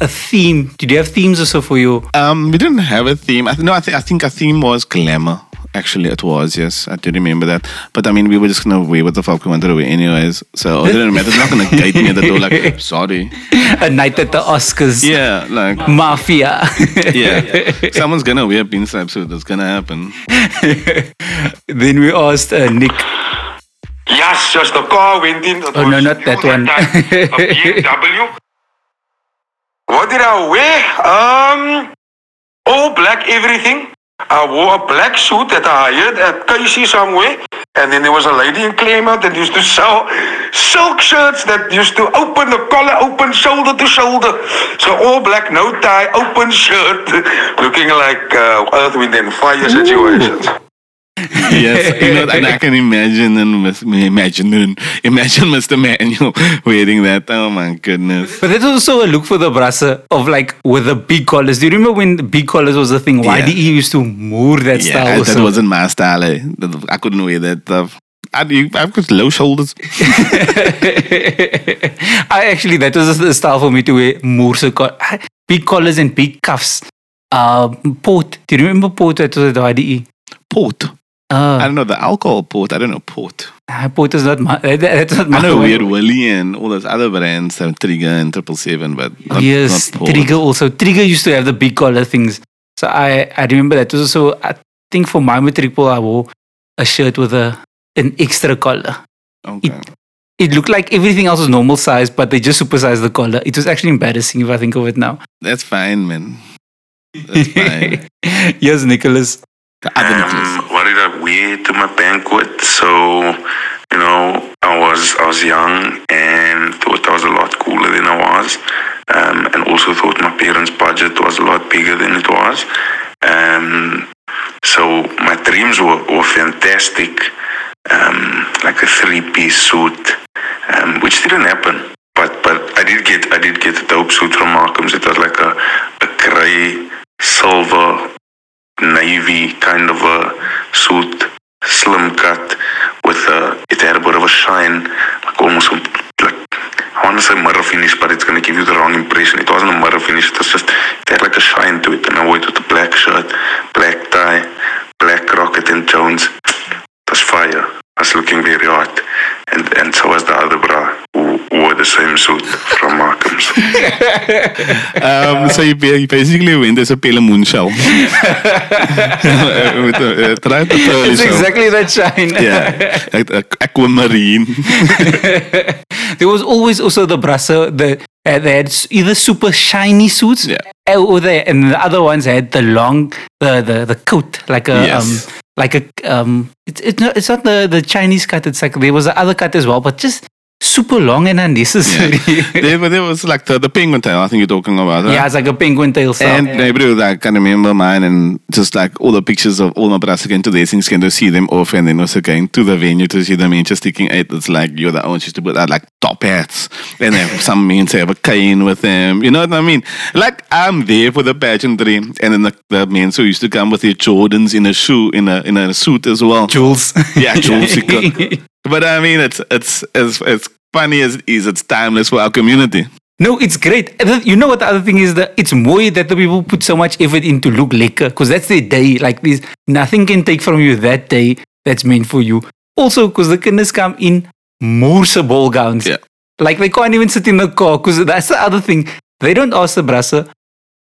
Speaker 2: a, a theme. Did you have themes also for you?
Speaker 1: Um, we didn't have a theme. I th- no, I, th- I think a theme was glamour. Actually, it was yes. I do remember that. But I mean, we were just gonna wear what the fuck we wanted to wear anyways. So it didn't matter. It's not gonna <laughs> guide me at the door. Like, sorry.
Speaker 2: a night at the Oscars.
Speaker 1: Yeah, like
Speaker 2: Mafia. <laughs>
Speaker 1: yeah. <laughs> Someone's gonna wear a pinstripe suit. That's gonna happen.
Speaker 2: then we asked uh, Nick.
Speaker 3: Yes, just the car went in. It
Speaker 2: Oh, no, not that one.
Speaker 3: time. A BMW. What did I wear? Um, all black everything. I wore a black suit that I hired at Casey somewhere. And then there was a lady in Claremont that used to sell silk shirts that used to open the collar, open shoulder to shoulder. So all black, no tie, open shirt, <laughs> looking like uh, Earth, Wind and Fire situations. <laughs>
Speaker 1: Yes, you know, and I can imagine and mis- imagine <laughs> imagine Mr. Manuel <laughs> wearing that. Oh my goodness.
Speaker 2: But there's also a look for the brasa of like with the big collars. Do you remember when the big collars was the thing?
Speaker 1: Yeah.
Speaker 2: YDE used to moor that
Speaker 1: Yeah,
Speaker 2: style.
Speaker 1: that wasn't my style. Eh? I couldn't wear that stuff. I, you- I've got low shoulders.
Speaker 2: I actually that was the style for me to wear more so co- big collars and big cuffs. Uh, port. Do you remember port? That was at the YDE.
Speaker 1: Port. I
Speaker 2: Uh,
Speaker 1: don't know the alcohol port. I don't know port.
Speaker 2: uh, port is not my. That's not my.
Speaker 1: I know Weird Willie and all those other brands, have Trigger and Triple Seven, but not,
Speaker 2: yes,
Speaker 1: not Port.
Speaker 2: Trigger also. Trigger used to have the big collar things. So I I remember that also. I think for my matric I wore a shirt with a an extra collar.
Speaker 1: Okay.
Speaker 2: It looked like everything else was normal size, but they just supersized the collar. It was actually embarrassing if I think of it now.
Speaker 1: That's fine, man. That's fine. <laughs>
Speaker 2: yes, Nicholas.
Speaker 1: The other Nicholas.
Speaker 5: I wear to my banquet? So, you know, I was I was young and thought I was a lot cooler than I was, um, and also thought my parents' budget was a lot bigger than it was. Um, so my dreams were, were fantastic, um, like a three-piece suit, um, which didn't happen. But but I did get I did get a dope suit from Markham's. It was like a a grey silver navy kind of a suit, slim cut with a it had a bit of a shine, like almost like I want to say mirror finish, but it's gonna give you the wrong impression. It wasn't a mirror finish. It was just it had like a shine to it, and I wore it with a black shirt, black tie, black Crockett and Jones. It was fire. I was looking very hot, and and so was the other bra wore the same suit from Markham's. <laughs>
Speaker 1: Um, so you, you basically went as a pale moonshell. <laughs> With a, uh, try the pearly
Speaker 2: It's
Speaker 1: shell.
Speaker 2: exactly that shine.
Speaker 1: Yeah, like aquamarine. <laughs>
Speaker 2: there was always also the brasser that uh, they had either super shiny suits,
Speaker 1: Yeah.
Speaker 2: uh, or they, and the other ones had the long, the the, the coat, like a
Speaker 1: Yes.
Speaker 2: um, like a um, it's it's not it's not the the Chinese cut. It's like there was the other cut as well, but just super long and unnecessary.
Speaker 1: there, there was like the, the penguin tail, I think you're talking about. Right?
Speaker 2: yeah, it's like a penguin tail.
Speaker 1: And yeah. bro, like, I can remember mine and just like all the pictures of all my brothers going to the things, going to see them off and then also going to the venue to see them in just sticking out. It's like you're the ones used to put out like top hats and then <laughs> some means have a cane with them. You know what I mean? Like I'm there for the pageantry and then the, the men who used to come with their Jordans in a shoe, in a in a suit as well.
Speaker 2: Jules.
Speaker 1: Yeah, <laughs> Jules. But I mean, it's, it's, it's, it's funny as it is, it's timeless for our community.
Speaker 2: No, it's great. You know what the other thing is that it's more that the people put so much effort into look lekker because that's their day. Like this, nothing can take from you that day that's meant for you. Also, because the kinders come in Moorse ball gowns.
Speaker 1: Yeah.
Speaker 2: Like they can't even sit in the car because that's the other thing. They don't ask the brasser,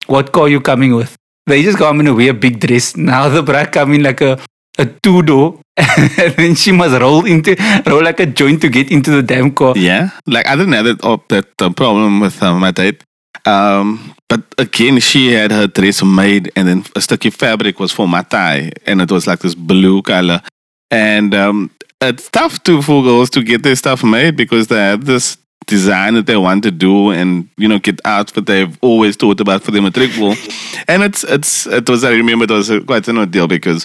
Speaker 2: what car you coming with. They just come in a wear a big dress. Now the bra come in like a, a two door <laughs> and then she must roll into roll like a joint to get into the damn car.
Speaker 1: Yeah, like I didn't have that, oh, that uh, problem with uh, my date. Um, but again, she had her dress made, and then a sticky fabric was for my tie, and it was like this blue color. And um, it's tough to for girls to get their stuff made because they have this design that they want to do and you know get out what they've always thought about for the matric <laughs> and it's it's it was i remember it was a, quite an ordeal because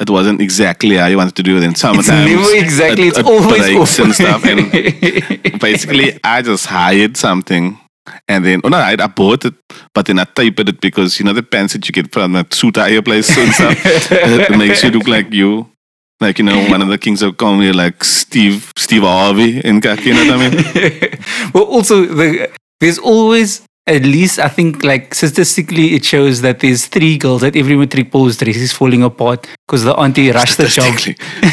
Speaker 1: it wasn't exactly how you wanted to do it in summertime.
Speaker 2: It's never exactly. It, it's it always
Speaker 1: and stuff. And <laughs> basically, I just hired something. And then, oh no, I, I bought it, but then I typed it because you know the pants that you get from the suit hire place and stuff. <laughs> it makes you look like you, like you know one of the kings of comedy, like Steve Steve Harvey in khaki. You know what I
Speaker 2: mean? <laughs> well, also the, there's always at least I think like statistically it shows that there's three girls at every matric post dress is falling apart because the auntie rushed the job. <laughs>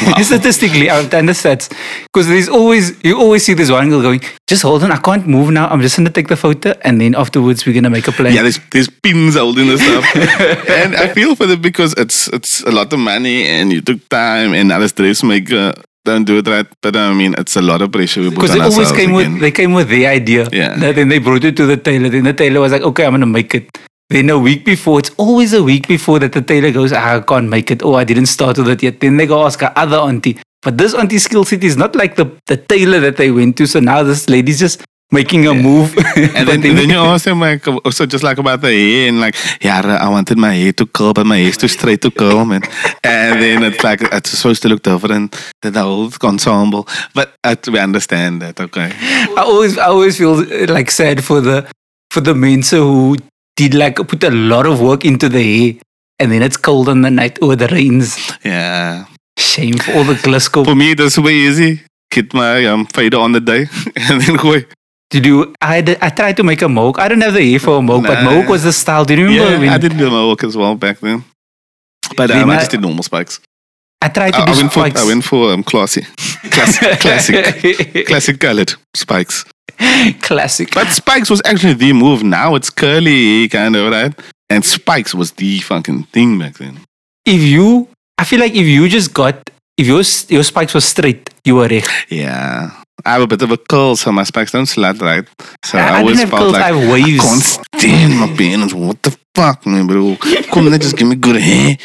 Speaker 2: Wow. statistically, I understand because there's always you always see this one girl going, just hold on, I can't move now. I'm just gonna take the photo and then afterwards we're gonna make a plan.
Speaker 1: Yeah, there's there's pins holding the stuff, <laughs> and I feel for them because it's it's a lot of money and you took time and now this dressmaker don't do it right. But I mean, it's a lot of pressure we
Speaker 2: Because they always came
Speaker 1: again.
Speaker 2: with they came with the idea.
Speaker 1: Yeah.
Speaker 2: That then they brought it to the tailor. Then the tailor was like, okay, I'm gonna make it. Then a week before, it's always a week before that the tailor goes, ah, I can't make it. Oh, I didn't start with it yet. Then they go ask her other auntie. But this auntie skill set is not like the, the tailor that they went to. So now this lady's just making a yeah. move.
Speaker 1: and then, <laughs> then you him like also just like about the hair and like yeah I wanted my hair to curl but my hair's too straight to curl man. and then it's like it's supposed to look different than the whole ensemble but uh, we understand that okay
Speaker 2: I always I always feel like sad for the for the men who did like put a lot of work into the hair and then it's cold on the night or the rains
Speaker 1: yeah
Speaker 2: shame for all the Glasgow.
Speaker 1: for me that's way easy get my um, fader on the day <laughs> and then go
Speaker 2: to do. I I tried to make a mohawk. I don't have the ear for a mohawk, nah. but mohawk was the style. Do you remember?
Speaker 1: Yeah, when, I did do a mohawk as well back then. But um, I just did normal spikes.
Speaker 2: I tried to I, do
Speaker 1: I went
Speaker 2: spikes.
Speaker 1: For, I went for um, classy, <laughs> classic, <laughs> classic, classic colored spikes.
Speaker 2: Classic.
Speaker 1: But spikes was actually the move. Now it's curly, kind of right. And spikes was the fucking thing back then.
Speaker 2: If you, I feel like if you just got, if your your spikes were straight, you were recht.
Speaker 1: Yeah. I have a bit of a curl, so my spikes don't slat right. So I,
Speaker 2: I
Speaker 1: always
Speaker 2: felt
Speaker 1: curls,
Speaker 2: like I.
Speaker 1: I can't stand my parents. What the fuck, man, bro? Come on, just give me good hair.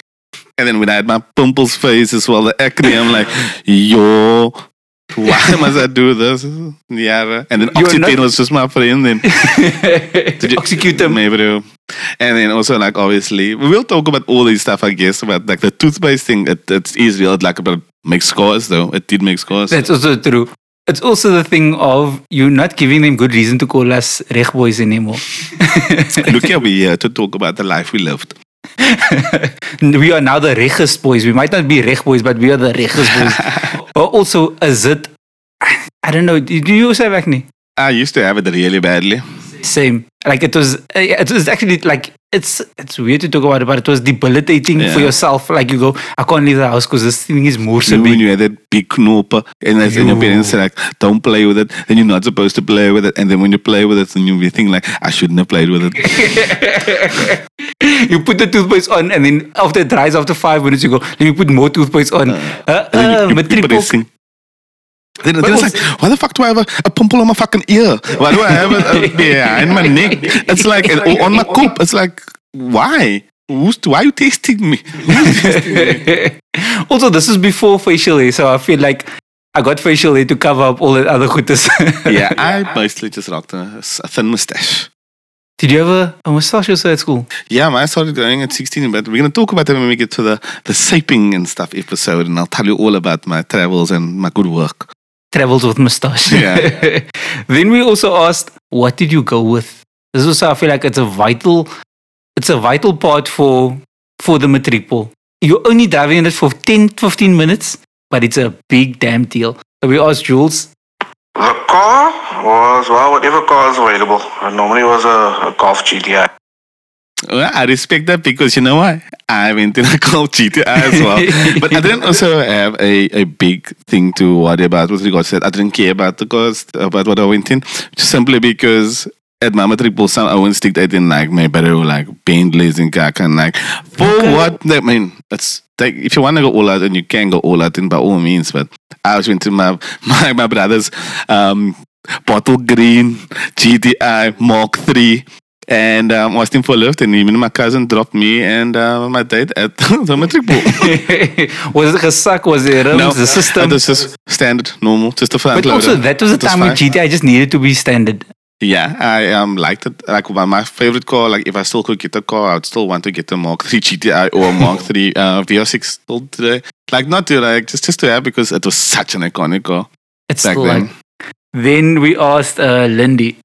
Speaker 1: And then when I had my pimples face as well, the acne, I'm like, yo, why must I do this? Yeah. And then Oxytane was just my friend. Then <laughs>
Speaker 2: execute them.
Speaker 1: Maybe, bro. And then also, like, obviously, we will talk about all these stuff, I guess, but like the toothpaste thing, it, it's easy. It like about make scores, though. It did make scores.
Speaker 2: That's also true. It's also the thing of you not giving them good reason to call us reg boys anymore. <laughs>
Speaker 1: Look here, we're here to talk about the life we lived. <laughs>
Speaker 2: we are now the Regis boys. We might not be Reg boys, but we are the Regis boys. <laughs> or also, is it? I don't know. Do you also have acne?
Speaker 1: I used to have it really badly.
Speaker 2: Same. Like it was. It was actually like it's it's weird to talk about it, but it was debilitating yeah. for yourself. Like you go, I can't leave the house because this thing is more so. When
Speaker 1: you had that big knoper, and then your parents are like, "Don't play with it," then you're not supposed to play with it, and then when you play with it, then you think like, "I shouldn't have played with it." <laughs>
Speaker 2: you put the toothpaste on, and then after it dries, after five minutes, you go, "Let me put more toothpaste on." Uh, uh, uh,
Speaker 1: you, you, then, then it's like, why the fuck do I have a, a pimple on my fucking ear? Why do I have a, a yeah, in my neck? It's like, on my coop. It's like, why? Who's, why are you tasting me? <laughs>
Speaker 2: also, this is before facial hair, so I feel like I got facial hair to cover up all the other goodness. <laughs>
Speaker 1: yeah, I mostly just rocked a, a thin mustache.
Speaker 2: Did you ever a mustache also at school?
Speaker 1: Yeah, mine started growing at 16, but we're going to talk about that when we get to the, the saping and stuff episode, and I'll tell you all about my travels and my good work.
Speaker 2: Travels with mustache.
Speaker 1: Yeah. <laughs>
Speaker 2: then we also asked, what did you go with? This also I feel like it's a vital, it's a vital part for for the matric pool. You're only driving in it for 10, 15 minutes, but it's a big damn deal. So we asked Jules,
Speaker 3: The car was, well, whatever car is available. Uh, it normally was a, a Golf GTI.
Speaker 1: Well, I respect that because you know what? I went in <laughs> a Golf GTI as well. <laughs> but I didn't also have a, a big thing to worry about with regards to that. I didn't care about the cost, about what I went in, simply because at my pool, some I wouldn't stick that in like my better like Bentleys and kak and like for what? I mean, it's like if you want to go all out and you can go all out, then by all means. But I was into my <laughs> my my brother's um, bottle green GTI Mark Three. And um, I was in for a lift, and even my cousin dropped me and uh, my date at <laughs> the matric pool. <laughs>
Speaker 2: was it gesak? Was it rims, the system?
Speaker 1: it was just standard, normal, just a front
Speaker 2: but also that was the
Speaker 1: was
Speaker 2: time when
Speaker 1: fine.
Speaker 2: GTI just needed to be standard.
Speaker 1: Yeah, I um liked it. Like my, my favorite car, like if I still could get a car, I would still want to get a Mark 3 GTI or a Mark <laughs> 3 uh, VR6 still today. Like not to like just just to have because it was such an iconic car
Speaker 2: It's
Speaker 1: back then.
Speaker 2: like. Then we asked uh, Lindy.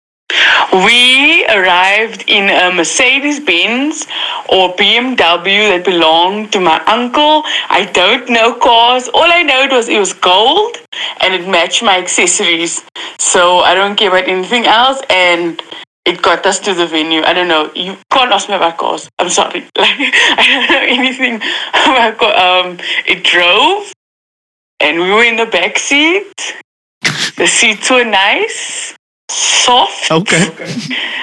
Speaker 4: We arrived in a Mercedes Benz or BMW that belonged to my uncle. I don't know cars. All I know was it was gold and it matched my accessories. So I don't care about anything else. And it got us to the venue. I don't know. You can't ask me about cars. I'm sorry. <laughs> Like I don't know anything about car. Um, it drove, and we were in the back seat. The seats were nice, soft.
Speaker 1: Okay.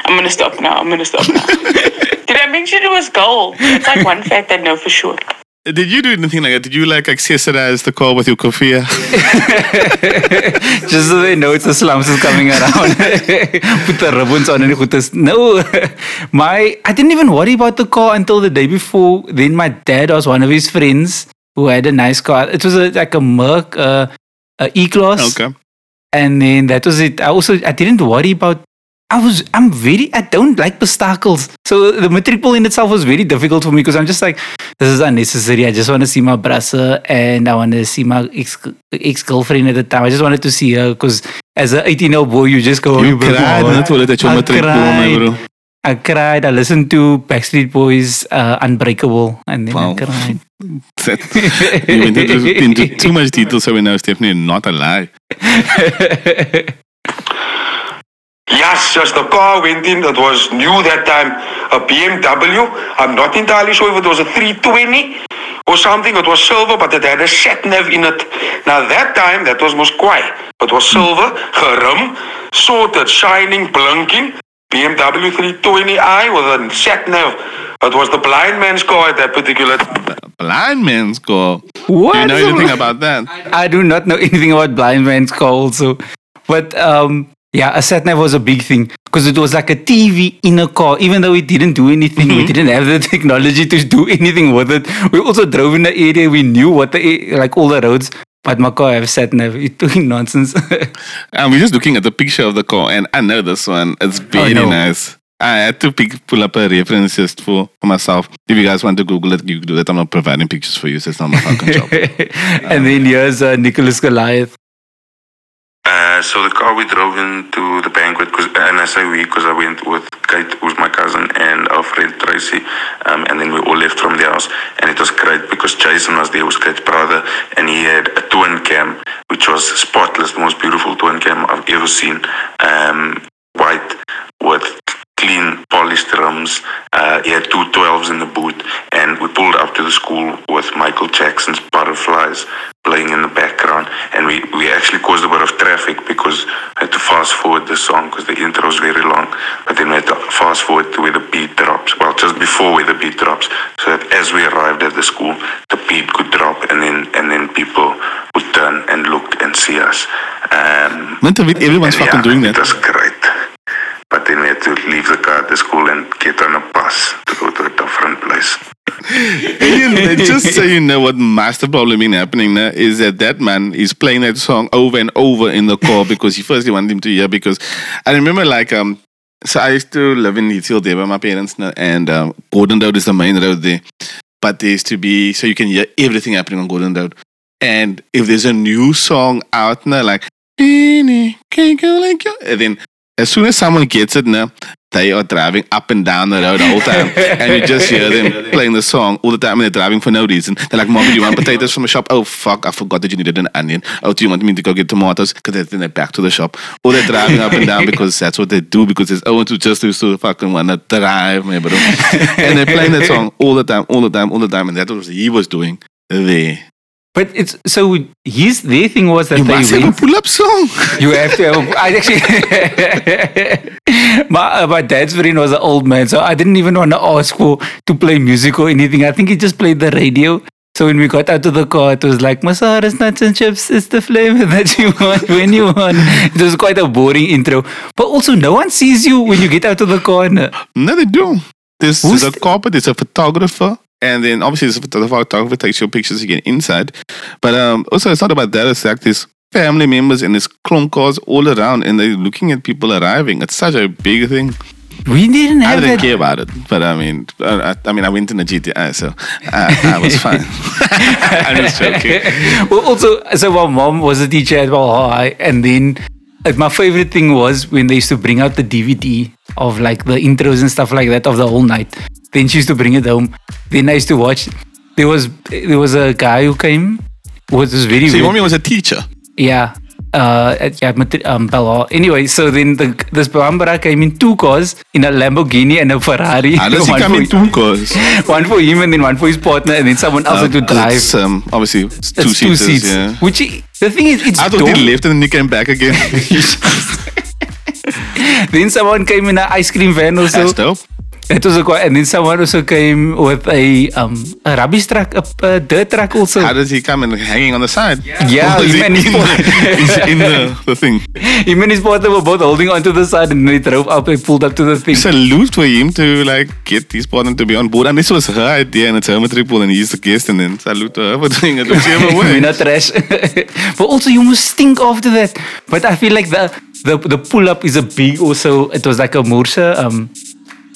Speaker 4: I'm gonna stop now. I'm gonna stop now. <laughs> Did I mention it was gold? It's like one fact I know for sure.
Speaker 1: Did you do anything like that? Did you like accessorize the car with your kofia? <laughs>
Speaker 2: Just so they know it's the slums is coming around. <laughs> Put the ribbons on and goodness. No, my I didn't even worry about the car until the day before. Then my dad was one of his friends who had a nice car. It was a, like a Merc, uh, a E class.
Speaker 1: Okay.
Speaker 2: And then that was it. I also I didn't worry about. I was I'm very I don't like obstacles. So the matric pool in itself was very difficult for me because I'm just like this is unnecessary. I just want to see my brother and I want to see my ex ex girlfriend at the time. I just wanted to see her because as an 18 year old boy, you just go.
Speaker 1: You cried
Speaker 2: heart."
Speaker 1: not to your
Speaker 2: I
Speaker 1: matric pool,
Speaker 2: cried.
Speaker 1: bro.
Speaker 2: I cried. I listened to Backstreet Boys, uh, Unbreakable, and then
Speaker 1: Wow.
Speaker 2: I cried.
Speaker 1: You went into, into too much detail, so we know it's definitely not a lie.
Speaker 3: Yes, just the car went in. It was new that time, a BMW. I'm not entirely sure if it was a 320 or something. It was silver, but it had a sat nav in it. Now that time, that was Moskwai. It was silver, gerum, sorted, shining, blinking. BMW 320i with a sat nav. It was the blind man's car at that particular time.
Speaker 1: Blind man's car.
Speaker 2: What?
Speaker 1: Do you know anything about that?
Speaker 2: I do not know anything about blind man's car also. But um yeah, a sat nav was a big thing because it was like a TV in a car. Even though we didn't do anything, we didn't have the <laughs> technology to do anything with it. We also drove in the area. We knew what the like all the roads. But my car have sat nav. It's <laughs> doing nonsense.
Speaker 1: Um, we're just looking at the picture of the car, and I know this one. It's very
Speaker 2: no.
Speaker 1: nice. I had to pick, pull up a reference just for, for myself. If you guys want to Google it, you can do that. I'm not providing pictures for you, so it's not my fucking job. <laughs>
Speaker 2: and then here's uh, Nicholas Goliath.
Speaker 5: Uh, so the car we drove into the banquet, cause, and I say we because I went with Kate, who's my cousin, and our friend Tracy, um, and then we all left from the house. And it was great because Jason was there, was Kate's brother, and he had a twin cam, which was spotless, the most beautiful twin cam I've ever seen. Um, white with he had two 12s in the boot, and we pulled up to the school with Michael Jackson's Butterflies playing in the background. And we, we actually caused a bit of traffic because I had to fast forward the song because the intro is very long. But then we had to fast forward to where the beat drops. Well, just before where the beat drops, so that as we arrived at the school, the beat could drop, and then and then people would turn and look and see us. Um,
Speaker 1: it, everyone's
Speaker 5: and
Speaker 1: fucking
Speaker 5: yeah,
Speaker 1: doing that.
Speaker 5: was great. But then we had to leave the car at the school and get on a bus to go to a different place. <laughs>
Speaker 1: just so you know what master problem been happening now is that that man is playing that song over and over in the car <laughs> because he firstly wanted him to hear because I remember like um so I used to live in Hill there with my parents now, and um, Gordon Road is the main road there. But there used to be so you can hear everything happening on Gordon Road. And if there's a new song out now, like can't go like and then as soon as someone gets it now, they are driving up and down the road all the whole time. <laughs> and you just hear them playing the song all the time and they're driving for no reason. They're like, Mom, do you want potatoes from the shop? Oh, fuck, I forgot that you needed an onion. Oh, do you want me to go get tomatoes? Because then they're back to the shop. Or they're driving up and down <laughs> because that's what they do because it's oh to just used to fucking want to drive, <laughs> and they're playing that song all the time, all the time, all the time. And that's what he was doing there.
Speaker 2: But it's so his their thing was that
Speaker 1: You
Speaker 2: they
Speaker 1: must have a pull-up song. <laughs>
Speaker 2: You have to have. I actually, <laughs> my uh, my dad's friend was an old man, so I didn't even want to ask for to play music or anything. I think he just played the radio. So when we got out of the car, it was like Masara's nuts and chips is the flavor that you <laughs> want when you want. It was quite a boring intro, but also no one sees you when you get out of the car. no.
Speaker 1: They do. There's, there's a
Speaker 2: the-
Speaker 1: cop, there's a photographer, and then obviously a the photographer takes your pictures again inside. But um, also, it's not about that. It's like there's family members and there's clone cars all around, and they're looking at people arriving. It's such a big thing.
Speaker 2: We didn't
Speaker 1: I
Speaker 2: have
Speaker 1: didn't
Speaker 2: that.
Speaker 1: care about it, but I mean, I, I I mean, I went in the GTI, so I, I was <laughs> fine. <laughs> I'm just joking.
Speaker 2: well, also, so my mom was a teacher at Val High, and then like, my favorite thing was when they used to bring out the DVD of like the intros and stuff like that of the whole night. Then she used to bring it home. Then I used to watch. There was there was a guy who came. Was was very
Speaker 1: So your mommy was a teacher.
Speaker 2: yeah. Uh, at, yeah, um. Anyway, so then the, this Bambara came in two cars in a Lamborghini and a Ferrari.
Speaker 1: How does he
Speaker 2: One
Speaker 1: come in two cars? <laughs>
Speaker 2: One for him and then one for his partner, and then someone else had to drive.
Speaker 1: It's, um, obviously, it's two
Speaker 2: It's two seats.
Speaker 1: Yeah.
Speaker 2: Which i- the thing is, it's
Speaker 1: I thought
Speaker 2: dope.
Speaker 1: he left and then he came back again. <laughs>
Speaker 2: Then someone came in an ice cream van also.
Speaker 1: That's dope.
Speaker 2: It was a quite, and then someone also came with a um a rubbish truck, a, a dirt truck also.
Speaker 1: How does he come and hanging on the side?
Speaker 2: Yeah,
Speaker 1: is
Speaker 2: him
Speaker 1: he
Speaker 2: and his
Speaker 1: in, the, <laughs> he's in the, the thing. <laughs>
Speaker 2: Him and his partner were both holding onto the side, and they drove up and pulled up to the thing.
Speaker 1: It's a Salute for him to like get his partner to be on board. And this was her idea and it's her triple and he's the guest and then salute to her for <laughs> doing it whichever
Speaker 2: We're not trash. but also you must stink after that. But I feel like the the, the pull up is a big also it was like a Mursa um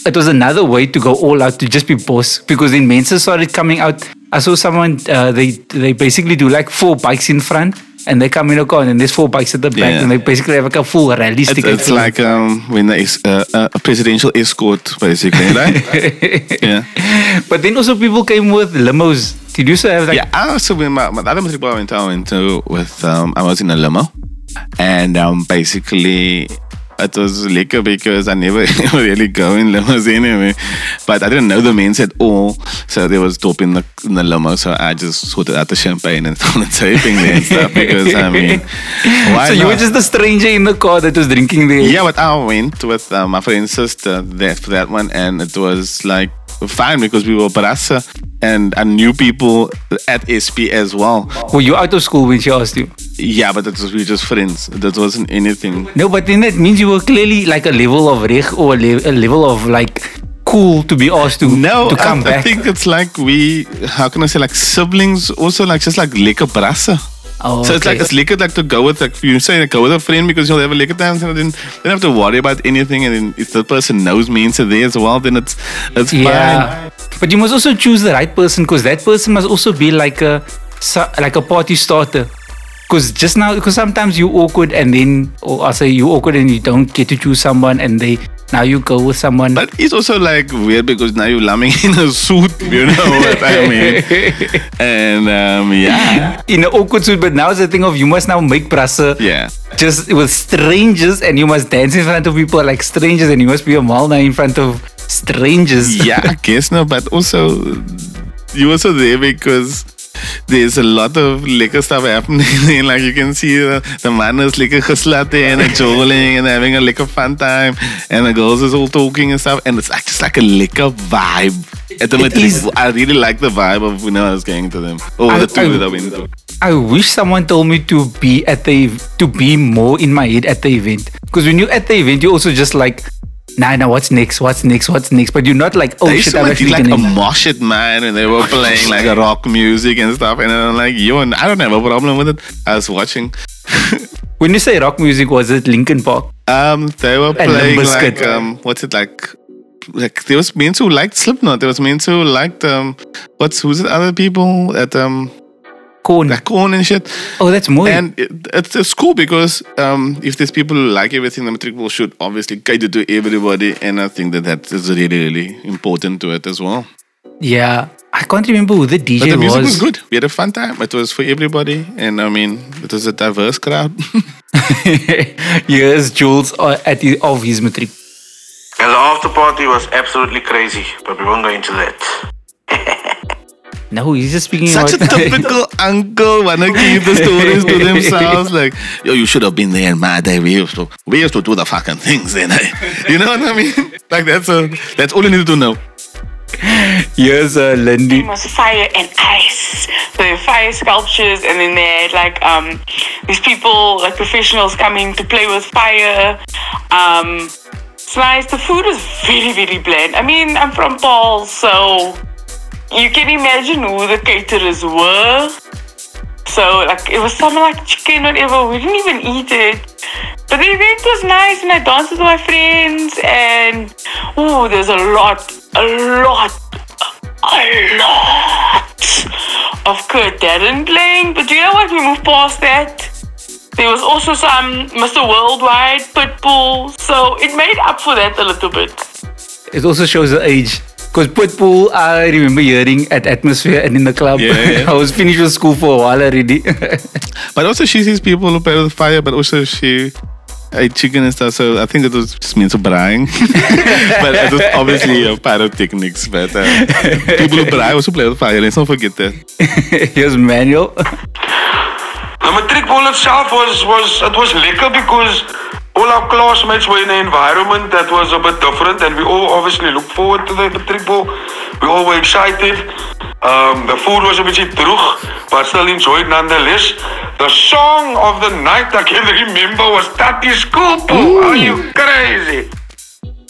Speaker 2: it was another way to go all out to just be boss because then Mensa started coming out. I saw someone uh, they they basically do like four bikes in front and they come in a car and then there's four bikes at the back
Speaker 1: Yeah.
Speaker 2: and they basically have like a full rally
Speaker 1: It's,
Speaker 2: stick.
Speaker 1: it's like um, when there is uh, a presidential escort, basically, right? <laughs> yeah.
Speaker 2: but then also people came with limos. Did you also have like
Speaker 1: Yeah, I also when my, my the other music I went, I went to with um, I was in a limo, and um, basically it was lekker because I <laughs> never really go in limos anyway, but I didn't know the men's at all, so there was dope in the in the limo, so I just sorted out the champagne and <laughs> started taping there and stuff because I mean, <laughs> why
Speaker 2: so you were just the stranger in the car that was drinking there.
Speaker 1: Yeah, but I went with uh, my friend's sister for that one, and it was like fine because we were brassa, and I knew people at SP as well.
Speaker 2: Were you out of school when she asked you?
Speaker 1: Yeah, but that was we were just friends. That wasn't anything.
Speaker 2: No, but then that means you were clearly like a level of reg or a, le- a level of like cool to be asked to
Speaker 1: No,
Speaker 2: to come
Speaker 1: I, I think it's like we. How can I say like siblings? Also like just like lekker brassa.
Speaker 2: Oh,
Speaker 1: so it's
Speaker 2: okay.
Speaker 1: like it's lekker like to go with like you say like, go with a friend because you'll have a lekker time and then don't have to worry about anything and then if the person knows me into there as well then it's it's fine.
Speaker 2: yeah, but you must also choose the right person because that person must also be like a like a party starter. Because just now, because sometimes you awkward and then, or I say you awkward and you don't get to choose someone, and they now you go with someone.
Speaker 1: But it's also like weird because now you're lumming <laughs> in a suit, you know what I mean? <laughs> And um, yeah,
Speaker 2: in an awkward suit, but now it's the thing of you must now make prasa
Speaker 1: yeah.
Speaker 2: just with strangers and you must dance in front of people like strangers and you must be a malna in front of strangers.
Speaker 1: Yeah, I guess no, but also you also there because there's a lot of liquor stuff happening. <laughs> like you can see the, the man is liquor geslatte and joling and having a liquor fun time, and the girls is all talking and stuff, and it's like just like a liquor vibe. At the
Speaker 2: It
Speaker 1: matric. I really like the vibe of when I was going to them. Or
Speaker 2: I-
Speaker 1: the two
Speaker 2: I-
Speaker 1: that I went to.
Speaker 2: I wish someone told me to be at the to be more in my head at the event because when you're at the event you also just like nah, nah, what's next? What's next? What's next? But you're not like, oh
Speaker 1: used
Speaker 2: shit, I'm
Speaker 1: like,
Speaker 2: actually
Speaker 1: like a mosh it, man, and they were <laughs> playing like a rock music and stuff. And I'm like, yo, and I don't have a problem with it. I was watching. <laughs>
Speaker 2: When you say rock music, was it Linkin Park?
Speaker 1: Um, they were playing like um, what's it like? Like there was meant to like Slipknot. There was meant to like um, what's who's it? Other people at um,
Speaker 2: Korn.
Speaker 1: like Korn and shit.
Speaker 2: Oh, that's more.
Speaker 1: And it, it's, it's cool because um, if there's people who like everything, the matric will should obviously cater to everybody, and I think that that is really really important to it as well.
Speaker 2: yeah. I can't remember who the DJ was.
Speaker 1: But the music
Speaker 2: was.
Speaker 1: was good. We had a fun time. It was for everybody, and I mean, it was a diverse crowd. <laughs>
Speaker 2: Here's Jules uh, at the, of his matric.
Speaker 6: And the after party was absolutely crazy, but we won't go into that. <laughs>
Speaker 2: No, he's just speaking
Speaker 1: Such a <laughs> typical uncle wanna keep the stories to themselves. Like, yo, you should have been there in my day. We used to, we used to do the fucking things then. eh? <laughs> You know what I mean? <laughs> Like that's a, that's all you need to know.
Speaker 2: Here's uh, Lindy.
Speaker 4: It was fire and ice. So they were fire sculptures, and then they had like um, these people, like professionals, coming to play with fire. Um, it's nice. The food was very, very bland. I mean, I'm from Paarl, so you can imagine who the caterers were. So like it was something like chicken, whatever. We didn't even eat it. But the event was nice and I danced with my friends and oh there's a lot, a lot, a lot of Kurt Darren playing. But do you know what? We moved past that. There was also some Mr. Worldwide, Pitbull. So it made up for that a little bit.
Speaker 2: It also shows the age. Because Pitbull, I remember hearing at Atmosphere and in the club.
Speaker 1: Yeah, yeah. <laughs>
Speaker 2: I was finished with school for a while already. <laughs>
Speaker 1: But also she sees people who play with fire, but also she ate chicken and stuff. So I think it was just means of braaiing. <laughs> but it was obviously a pyrotechnics. But uh, people who braai also play with fire. Let's not forget that.
Speaker 2: Here's Manuel.
Speaker 3: The matric ball itself was was it was lekker because all our classmates were in an environment that was a bit different, and we all obviously looked forward to the matric ball. We all were excited. Um, the food was a bit droog, but still enjoyed nonetheless. The song of the night I can remember was Tati Schoolpool. Are you crazy?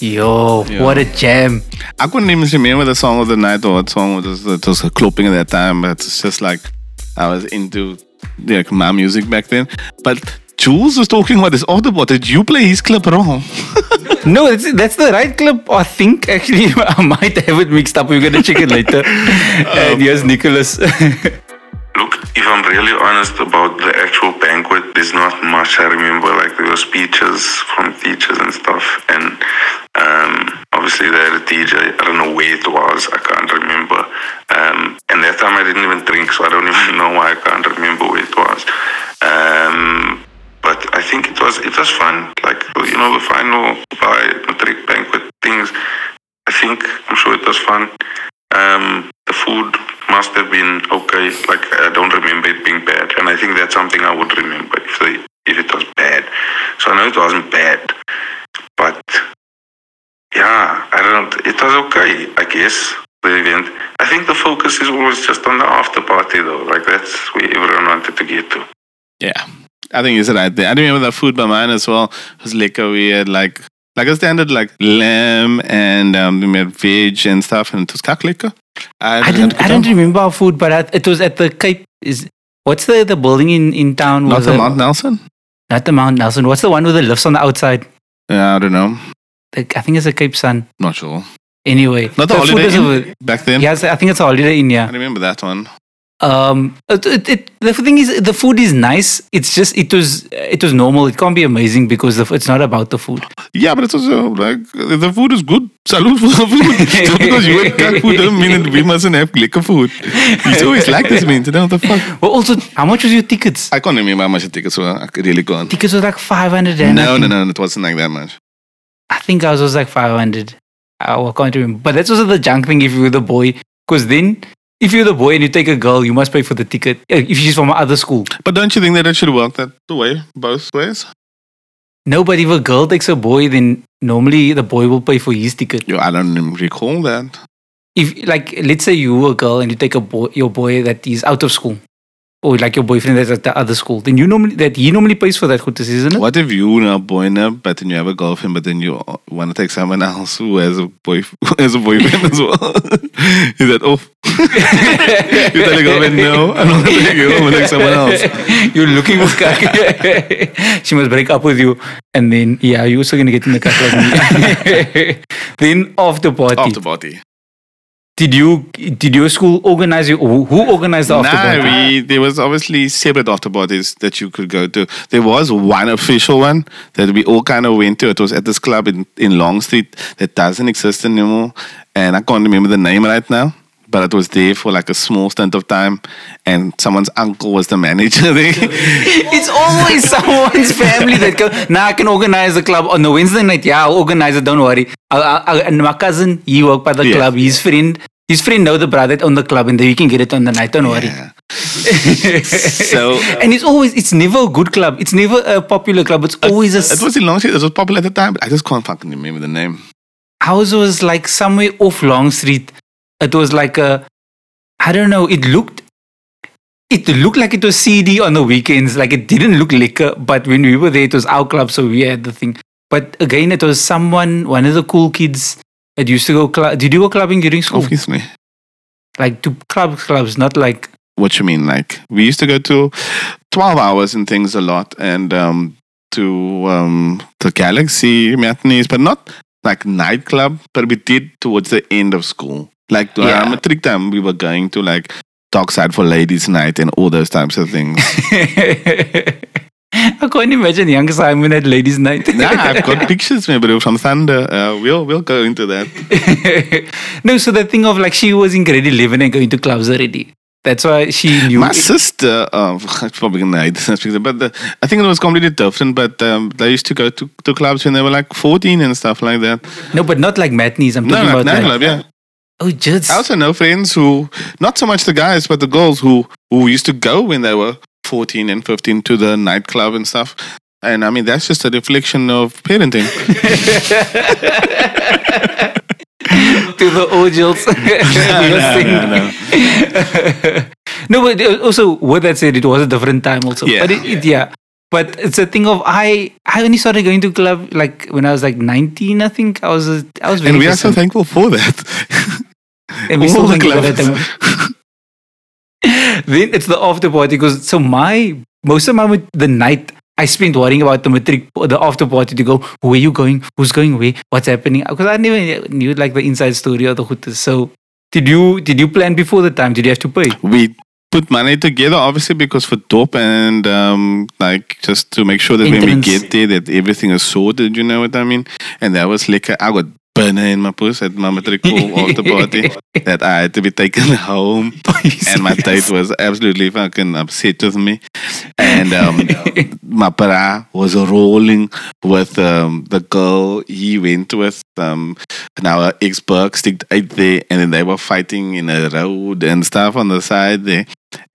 Speaker 2: Yo, what a jam.
Speaker 1: I couldn't even remember the song of the night or what song was it was clopping at that time, but it's just like I was into like my music back then. But Jules was talking about this Autobot. Did you play his clip wrong? <laughs>
Speaker 2: No, that's, that's the right clip. I think actually <laughs> I might have it mixed up. We're going to check it later. <laughs> and here's Nicholas.
Speaker 5: Look, if I'm really honest about the actual banquet, there's not much I remember. Like there were speeches from teachers and stuff, and um, obviously they had a DJ. I don't know where it was. I can't remember. Um, and that time I didn't even drink, so I don't even know why I can't remember where it was. Um, but I think it was it was fun. Like you know, the final by matric banquet things. I think I'm sure it was fun. Um, the food must have been okay. Like I don't remember it being bad, and I think that's something I would remember if they if it was bad. So I know it wasn't bad, but yeah, I don't. It was okay, I guess. The event. I think the focus is always just on the after party, though. Like that's where everyone wanted to get to.
Speaker 1: yeah. I think it's right there. I don't remember the food by mine as well. It was liquor. We had like like a standard like lamb and um, we made veg and stuff and it was kak liquor. I,
Speaker 2: I don't, I don't remember our food, but I, it was at the Cape. Is What's the, the building in, in town?
Speaker 1: Not the Mount Nelson?
Speaker 2: Not the Mount Nelson. What's the one with the lifts on the outside?
Speaker 1: Yeah, I don't know.
Speaker 2: The, I think it's a Cape Sun.
Speaker 1: Not sure.
Speaker 2: Anyway,
Speaker 1: Not the,
Speaker 2: food
Speaker 1: holiday
Speaker 2: is
Speaker 1: Inn
Speaker 2: over-
Speaker 1: back then.
Speaker 2: Yes, I think it's a holiday in
Speaker 1: I remember that one.
Speaker 2: Um, it, it, the thing is, the food is nice. It's just it was it was normal. It can't be amazing because the, it's not about the food.
Speaker 1: Yeah, but it's also like the food is good. Salute for the food. <laughs> Just because you eat cat food doesn't mean that we mustn't have liquor food. He's always like this, man. You know what the fuck?
Speaker 2: Well, also, how much was your tickets?
Speaker 1: I can't remember how much the tickets were. I really can't.
Speaker 2: Tickets was like five hundred. and I
Speaker 1: No, no, no, it wasn't like that much.
Speaker 2: I think ours was like five hundred. I I can't remember. But that's also the junk thing if you were the boy, because then if you're the boy and you take a girl, you must pay for the ticket. If she's from other school,
Speaker 1: But don't you think that it should work that way, both ways?
Speaker 2: no. But if a girl takes a boy, then normally the boy will pay for his ticket.
Speaker 1: Yo, I don't even recall that.
Speaker 2: If like let's say you were a girl and you take a boy, your boy that is out of school, or like your boyfriend that's at the other school, then you normally that he normally pays for that goodies, isn't it?
Speaker 1: What if you now boy now, but then you have a girlfriend, but then you want to take someone else who has a boy who has a boyfriend as well? <laughs> Is that off? <laughs> you tell a girlfriend no, I'm not take you. I'm gonna take someone else. <laughs>
Speaker 2: You're looking for kak. she must break up with you, and then yeah, you're also gonna get in the like me. then after party,
Speaker 1: After party.
Speaker 2: Did you did your school organize you? Who who organized the after
Speaker 1: Nah, we there was obviously separate after parties that you could go to. There was one official one that we all kind of went to. It was at this club in, in Long Street that doesn't exist anymore, and I can't remember the name right now. But it was there for like a small stint of time, and someone's uncle was the manager <laughs> there.
Speaker 2: It's always someone's family that go. Nah, I can organize the club on the Wednesday night. Yeah, I'll organize it. Don't worry. I'll, I'll, and my cousin, he worked by the
Speaker 1: Yeah.
Speaker 2: club. His friend, his friend know the brother on the club, and then we can get it on the night. Don't worry.
Speaker 1: Yeah. <laughs> so uh,
Speaker 2: and it's always, it's never a good club. It's never a popular club. It's always a.
Speaker 1: it was in Long Street. It was popular at the time, but I just can't fucking remember the name.
Speaker 2: ours was like somewhere off Long Street. It was like a, I don't know. It looked, it looked like it was CD on the weekends. Like it didn't look liquor, but when we were there, it was our club, so we had the thing. But again, it was someone, one of the cool kids that used to go. Cl- Did you go clubbing during school?
Speaker 1: Obviously.
Speaker 2: Like to club clubs, not like
Speaker 1: what you mean like we used to go to 12 hours and things a lot and um to um the galaxy matinees but not like nightclub but we did towards the end of school like
Speaker 2: Yeah.
Speaker 1: matric time we were going to like Dockside for ladies night and all those types of things <laughs>
Speaker 2: I can't imagine young Simon at ladies' night.
Speaker 1: yeah i've got <laughs> pictures maybe from thunder uh, we'll we'll go into that <laughs>
Speaker 2: no, so the thing of like she was in grade 11 and going to clubs already. That's why she knew.
Speaker 1: my sister uh, it's probably gonna hate this but the, i think it was completely different but um, they used to go to, to clubs when they were like 14 and stuff like that
Speaker 2: no, but not like matinees. I'm
Speaker 1: no
Speaker 2: talking
Speaker 1: like
Speaker 2: about like,
Speaker 1: nightclub yeah
Speaker 2: oh, just
Speaker 1: I also know friends who, not so much the guys, but the girls who who used to go when they were 14 and 15 to the nightclub and stuff. And I mean, that's just a reflection of parenting. <laughs>
Speaker 2: to the ojals. <laughs> no, but uh, also with that said, it was a different time also.
Speaker 1: Yeah.
Speaker 2: But it, it, yeah. But it's a thing of I I only started going to club like when I was like 19, I think. I was I was very
Speaker 1: and we are so thankful for that.
Speaker 2: Time. <laughs> then it's the after party because so my most of my the night I spent worrying about the matric the after party to go where you going? Who's going where? What's happening? Because I never knew like the inside story of the hooters so did you did you plan before the time? Did you have to pay?
Speaker 1: We put money together, obviously, because for dope and um, like just to make sure that when we get there, that everything is sorted, you know what I mean? And that was like, I got burner in my puss at my matric <laughs> after party that I had to be taken <laughs> home. <laughs> and my date was absolutely fucking upset with me. And um, my bra was rolling with um, the girl he went with. Um, now her ex Burke sticked out there, and then they were fighting in a road and stuff on the side there.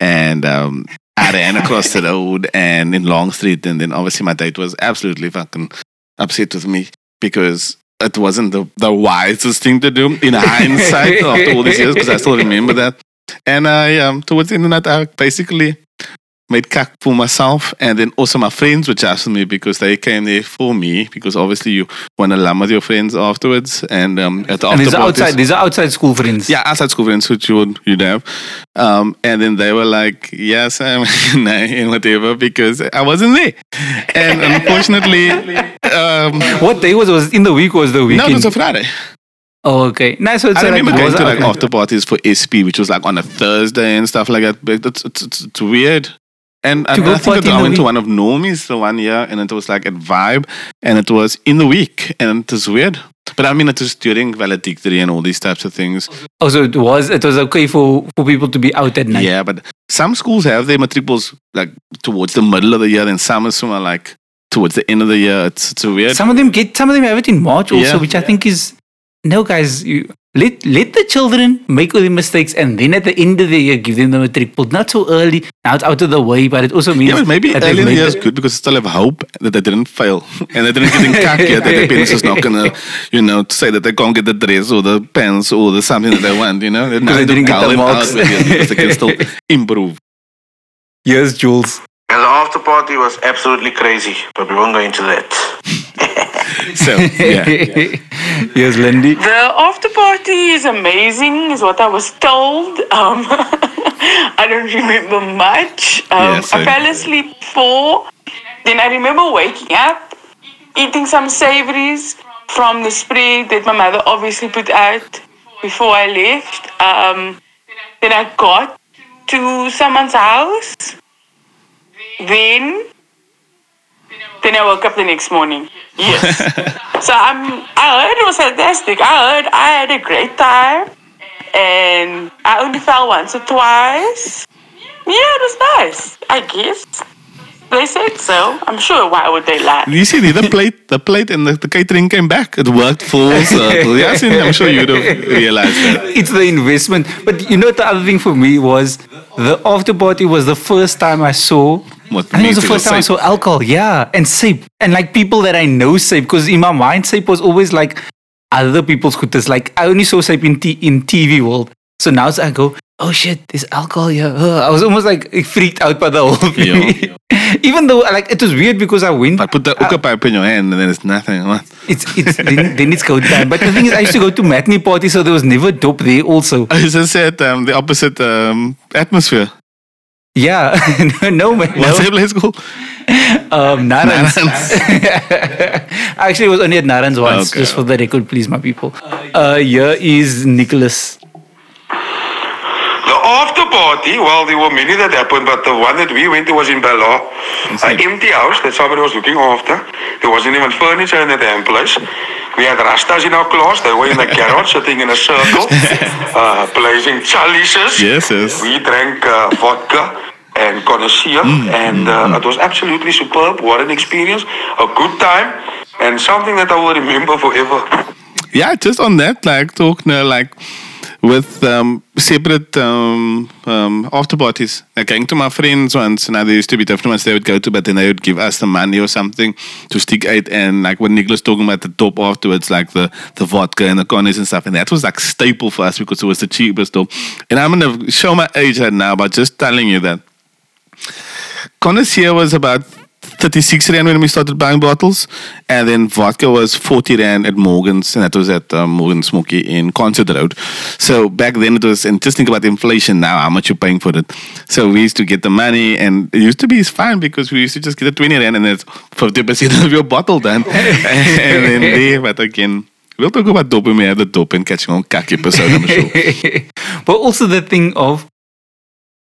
Speaker 1: And um, I ran across the road and in Long Street, and then obviously my date was absolutely fucking upset with me because it wasn't the, the wisest thing to do in hindsight after all these years because I still remember that. And I, um, towards the night, I basically made cack for myself and then also my friends were just with me because they came there for me because obviously you want to laugh with your friends afterwards and um, at the
Speaker 2: and these are outside these are outside school friends
Speaker 1: yeah, outside school friends which you would you'd have. Um, and then they were like, Yes, <laughs> I'm and whatever because I wasn't there. And <laughs> unfortunately um,
Speaker 2: what day was it? was in the week was the
Speaker 1: no, it was a Friday.
Speaker 2: oh okay nice so it's
Speaker 1: I
Speaker 2: like,
Speaker 1: remember going to like
Speaker 2: okay.
Speaker 1: after parties for SP, which was like on a Thursday and stuff like that. But it's, it's, it's, it's weird. And, and I think I went to one of Normie's the one year, and it was like at Vibe, and it was in the week, and it was weird. But I mean, it was during valedictory and all these types of things.
Speaker 2: oh so it was it was okay for for people to be out at night
Speaker 1: Yeah, but some schools have their matriculations like towards the middle of the year, and some of them are like towards the end of the year. It's, it's weird.
Speaker 2: Some of them get some of them have it in March also,
Speaker 1: Yeah.
Speaker 2: which I think is no guys. You let let the children make all the mistakes and then at the end of the year give them the matric pulled. Not so early. Now it's out of the way, but it also means
Speaker 1: yeah, but maybe
Speaker 2: that
Speaker 1: early in the year is good because they still have hope that they didn't fail <laughs> and they didn't get in cack yet. That their parents is not gonna, you know, say that they can't get the dress or the pants or the something that they want. You know,
Speaker 2: Because they didn't get the marks.
Speaker 1: because they can still <laughs> improve.
Speaker 2: Yes, Jules.
Speaker 6: And the after party was absolutely crazy, but we won't go into that. <laughs> <laughs>
Speaker 1: So yeah. <laughs>
Speaker 2: Here's Lindy.
Speaker 4: The after party is amazing, is what I was told. Um, <laughs> I don't remember much. Um,
Speaker 1: Yes,
Speaker 4: I
Speaker 1: I-
Speaker 4: fell asleep four. Then I remember waking up, eating some savories from the spread that my mother obviously put out before I left. Um, then I got to someone's house. Then, then I woke up the next morning. Yes. <laughs> So I'm, I heard it was fantastic. I heard I had a great time, and I only fell once or twice. Yeah, it was nice. I guess they said so. I'm sure. Why would they lie?
Speaker 1: You see, the plate, the plate, and the, the catering came back. It worked full circle. Yeah, I see, I'm sure you'd have realized that.
Speaker 2: It's the investment. But you know, the other thing for me was the after party was the first time I saw.
Speaker 1: What
Speaker 2: I think it was the first time I saw alcohol, yeah, and safe, and like people that I know safe. Because in my mind, safe was always like other people's scooters. Like I only saw safe in t- in TV world. So now I go, oh shit, there's alcohol here. Ugh. I was almost like freaked out by the whole <laughs> thing. <laughs> Even though like it was weird because I went.
Speaker 1: But put the hookah pipe in your hand and then it's nothing. <laughs>
Speaker 2: It's it's then, then it's go time. But the thing is, I used to go to matinee parties, so there was never dope there. Also,
Speaker 1: I just said um, the opposite um, atmosphere.
Speaker 2: Yeah, no, <laughs> no man,
Speaker 1: What's
Speaker 2: no.
Speaker 1: place called?
Speaker 2: Um, Narans. <laughs> Actually, it was only at Narans once,
Speaker 1: Okay.
Speaker 2: just for the record, please, my people. Uh, here is Nicholas.
Speaker 3: The after party, well, there were many that happened, but the one that we went to was in Bella. An empty house that somebody was looking after. There wasn't even furniture in the damn place. We had Rastas in our class. They were in the garage sitting in a circle, <laughs> uh, blazing chalices.
Speaker 1: Yes, yes.
Speaker 3: We drank uh, vodka and connoisseur, and uh, it was absolutely superb. What an experience. A good time, and something that I will remember forever.
Speaker 1: Yeah, just on that, like talking, now, like with um, separate um, um, after parties. Going to my friends once, and there used to be different ones they would go to, but then they would give us the money or something to stick out. And like when Nicholas talking about the top afterwards, like the, the vodka and the connies and stuff, and that was like staple for us because it was the cheapest. Though. And I'm gonna show my age right now by just telling you that connoisseur was about 36 rand when we started buying bottles, and then vodka was 40 rand at Morgan's, and that was at um, Morgan Smoky in Concert Road. So back then it was, and just think about inflation now, how much you're paying for it. So we used to get the money, and it used to be fine because we used to just get a 20 rand, and it's 50% <laughs> of your bottle done. <laughs> and then there, but again, we'll talk about dope when we have the dope and catching on kak episode, I'm sure. <laughs>
Speaker 2: but also the thing of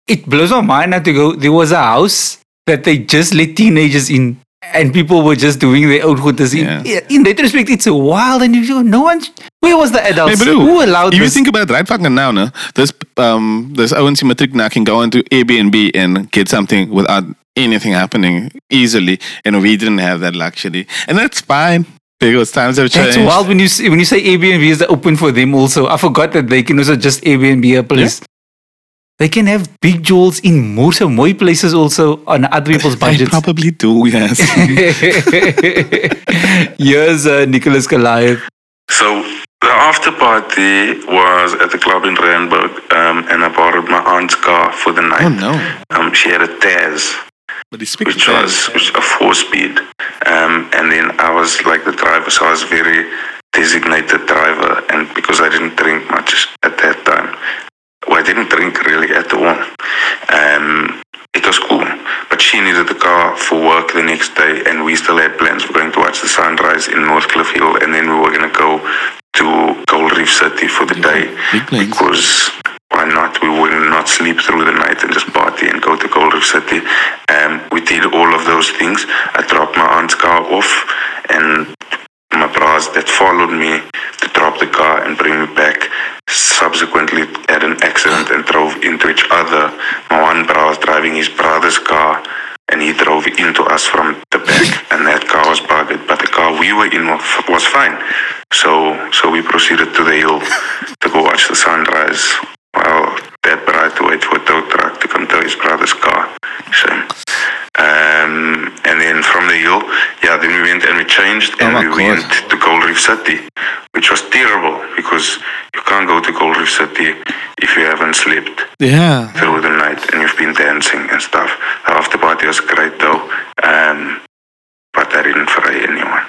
Speaker 2: it blows my mind now to go. There was a house that they just let teenagers in, and people were just doing their own hooters in.
Speaker 1: Yeah.
Speaker 2: In retrospect, it's wild, and you no one. Where was the adults?
Speaker 1: Hey,
Speaker 2: Who allowed
Speaker 1: if
Speaker 2: this?
Speaker 1: you think about it right fucking now, no, this um this ONC matric now can go into Airbnb and get something without anything happening easily, and we didn't have that luxury, and that's fine because times have changed.
Speaker 2: That's wild when you when you say Airbnb is open for them. Also, I forgot that they can also just Airbnb a place. They can have big jewels in more so more places also on other people's
Speaker 1: They
Speaker 2: budgets.
Speaker 1: probably do, yes. <laughs>
Speaker 2: Here's uh, Nicholas Goliath.
Speaker 5: So the after party was at the club in Randburg, um, and I borrowed my aunt's car for the night.
Speaker 1: oh no,
Speaker 5: Um, she had a Tazz,
Speaker 1: but he speaks
Speaker 5: which was, which a four-speed, um, and then I was like the driver, so I was very designated driver, and because I didn't drink much at that time, well, I didn't drink really at all. Um, it was cool, but she needed the car for work the next day, and we still had plans. We're going to watch the sunrise in Northcliffe Hill, and then we were going to go to Gold Reef City for the day because why not? We will not sleep through the night and just party and go to Gold Reef City. Um, we did all of those things. I dropped my aunt's car off, and my bras that followed me to drop the car and bring me back subsequently had an accident and drove into each other. My one bra was driving his brother's car and he drove into us from the back and that car was bugged but the car we were in was was fine so so we proceeded to the hill <laughs> to go watch the sunrise well that bra had to wait for a tow truck to come to his brother's car shame um, and then from the hill yeah then we went and we changed and
Speaker 1: my
Speaker 5: we
Speaker 1: God.
Speaker 5: went to Gold Reef City which was terrible because you can't go to Gold Reef City if you haven't slept
Speaker 1: Yeah.
Speaker 5: through the night. night and you've been dancing and stuff. The after party was great though. Um, but I didn't fry anyone.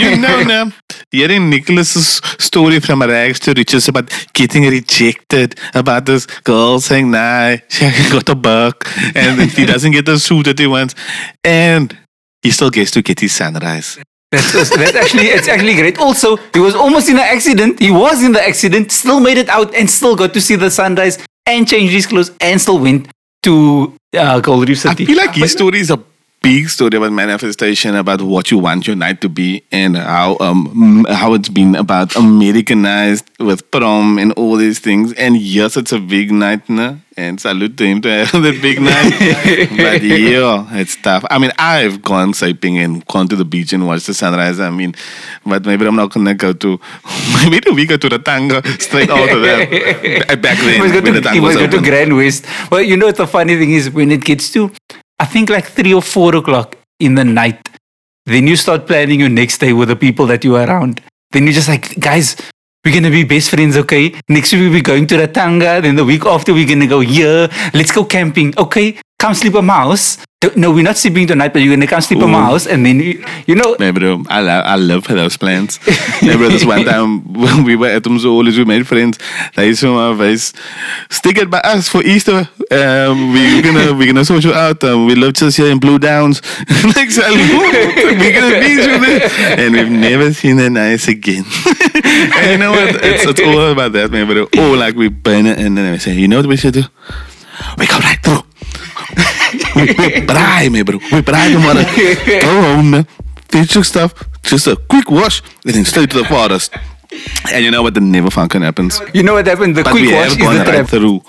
Speaker 1: you know, no, hearing Nicholas's story from rags to riches about getting rejected, about this girl saying, nah, she <laughs> got a buck, and then he doesn't get the suit that he wants, and he still gets to get his sunrise.
Speaker 2: That's, that's actually it's actually great. Also, he was almost in an accident. He was in the accident, still made it out, and still got to see the sunrise and changed his clothes, and still went to uh, Gold Reef
Speaker 1: I
Speaker 2: City.
Speaker 1: feel like his story is a big story about manifestation, about what you want your night to be, and how um how it's been about Americanized with prom and all these things. And yes, it's a big night, no? and salute to him to have that big night. <laughs> but yeah, it's tough. I mean, I've gone sleeping and gone to the beach and watched the sunrise. I mean, but maybe I'm not gonna go to. <laughs> Maybe we go to the tango straight out of there. <laughs> Back then,
Speaker 2: he must go to,
Speaker 1: was
Speaker 2: must go to. Grand West. Well, you know what the funny thing is when it gets to, I think like three or four o'clock in the night, then you start planning your next day with the people that you are around. Then you're just like, guys, we're gonna be best friends, okay? Next week we're going to Ratanga. Then the week after we're gonna go here. Let's go camping, okay? Come sleep at my house. No, we're not sleeping tonight, but you're gonna come sleep
Speaker 1: Ooh.
Speaker 2: house, and then you, you know.
Speaker 1: Bro, I, lo- I love those plans. nee, bro, this one time when <laughs> we were at Mzoli's, we made friends. They so my face. Stick it by us for Easter. Um, we're gonna we're gonna sort you out. Um, we love just here in Blue Downs. <laughs> like, so, we're gonna you there. And we've never seen that nice again. <laughs> and you know what? It's, it's all about that, man. But oh, like we burn it and then we say, you know what we should do? We go right through. We, braai me, bro. We braai tomorrow. Go home, man. <laughs> Finish your stuff. Just a quick wash, and then straight to the forest. And you know what? The never fucking happens.
Speaker 2: You know what happened? The
Speaker 1: But
Speaker 2: quick wash is the trap.
Speaker 1: through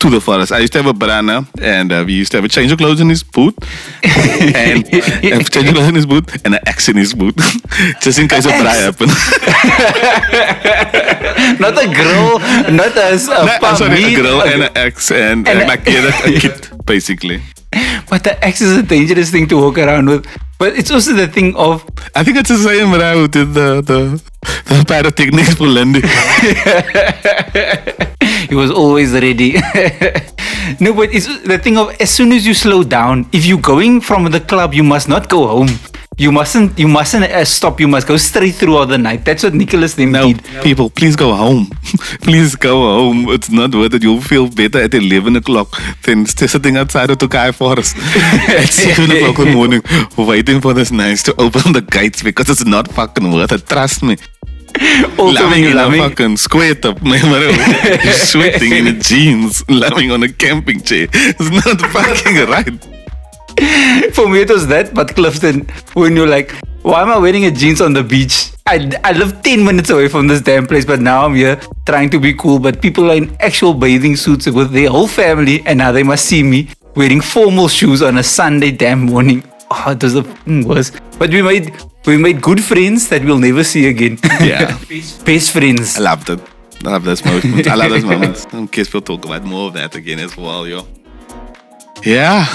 Speaker 1: to the forest. I used to have a banana, and uh, we used to have a change of clothes in his boot, <laughs> and a change of clothes in his boot, and an axe in his boot, <laughs> just in case a braai happens. <laughs>
Speaker 2: Not a grill, not a, a
Speaker 1: No, sorry, a
Speaker 2: a-
Speaker 1: and an axe, and,
Speaker 2: and
Speaker 1: and
Speaker 2: a-
Speaker 1: a kid, basically. <laughs>
Speaker 2: But the axe is a dangerous thing to walk around with. But it's also the thing of
Speaker 1: I think it's the same guy who did the the, the pyrotechnics for Lindy. <laughs>
Speaker 2: he was always ready. <laughs> no, but it's the thing of as soon as you slow down, if you're going from the club, you must not go home. You mustn't. You mustn't uh, stop. You must go straight through all the night. That's what Nicholas then
Speaker 1: No,
Speaker 2: did.
Speaker 1: people, please go home. <laughs> please go home. It's not worth it. You'll feel better at 11 o'clock than sitting outside of Tokai Forest <laughs> at 7 o'clock in the morning waiting for this nice to open the gates because it's not fucking worth it. Trust me.
Speaker 2: Also, when
Speaker 1: Loving a fucking square top, <laughs> man. sweating in the jeans, loving on a camping chair. It's not fucking right. <laughs>
Speaker 2: for me it was that. But Clifton, when you're like, why am I wearing a jeans on the beach? I, I live 10 minutes away from this damn place, but now I'm here trying to be cool. But people are in actual bathing suits with their whole family, and now they must see me wearing formal shoes on a Sunday damn morning. Oh, it was the worst. But we made we made good friends that we'll never see again.
Speaker 1: Yeah. <laughs>
Speaker 2: Best friends.
Speaker 1: I loved it. I love those moments. I love those <laughs> moments. I guess we'll talk about more of that again as well, yo. Yeah.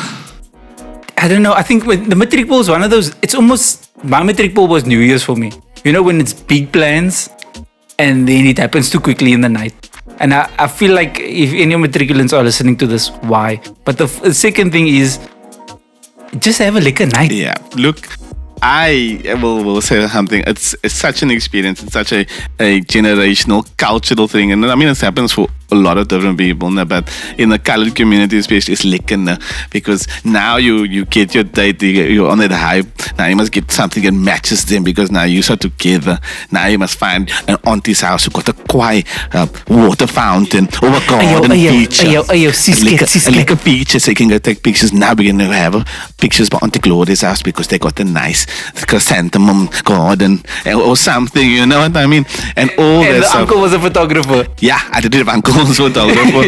Speaker 2: I don't know. I think when the matric ball is one of those. It's almost my matric ball was New Year's for me. You know when it's big plans, and then it happens too quickly in the night. And I, I feel like if any of matriculants are listening to this, why? But the, the second thing is just have a liquor night.
Speaker 1: Yeah. Look, I will, will say something. It's, it's such an experience. It's such a, a generational, cultural thing. And I mean, it happens for a lot of different people. But in the colored community, especially, it's lekker. Because now you, you get your date, you- you're on that hype. Now you must get something that matches them because now you are together. Now you must find an auntie's house who got a quiet uh, water fountain, or a garden
Speaker 2: ayo,
Speaker 1: feature.
Speaker 2: ayo, ayo, siske,
Speaker 1: Lekker-
Speaker 2: siske.
Speaker 1: lekker pictures. So you can go take pictures. Now we're going to have uh, pictures by Auntie Claudia's house because they got a nice chrysanthemum garden uh, or something. You know what I mean? And all
Speaker 2: And
Speaker 1: that
Speaker 2: the
Speaker 1: stuff.
Speaker 2: uncle was a photographer.
Speaker 1: Yeah, I did have uncles <laughs> photographer.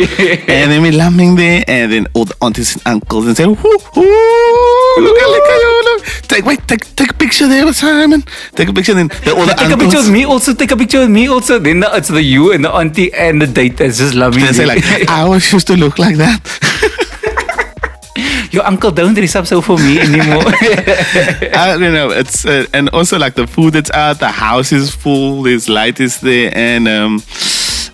Speaker 1: and then we lumping there, and then all the aunties and uncles and say, "Whoo, whoo, look at look at you, look. Take wait, take take a picture there with Simon. Take a picture. Then the, all the
Speaker 2: Take a picture with me also. Take a picture with me also. Then the, it's the you and the auntie and the date that's just loving
Speaker 1: They say like, <laughs> I always used to look like that.
Speaker 2: Your uncle don't dress up so for me anymore. <laughs>
Speaker 1: I don't know. It's uh, and also like the food that's out, the house is full, there's light is there, and um,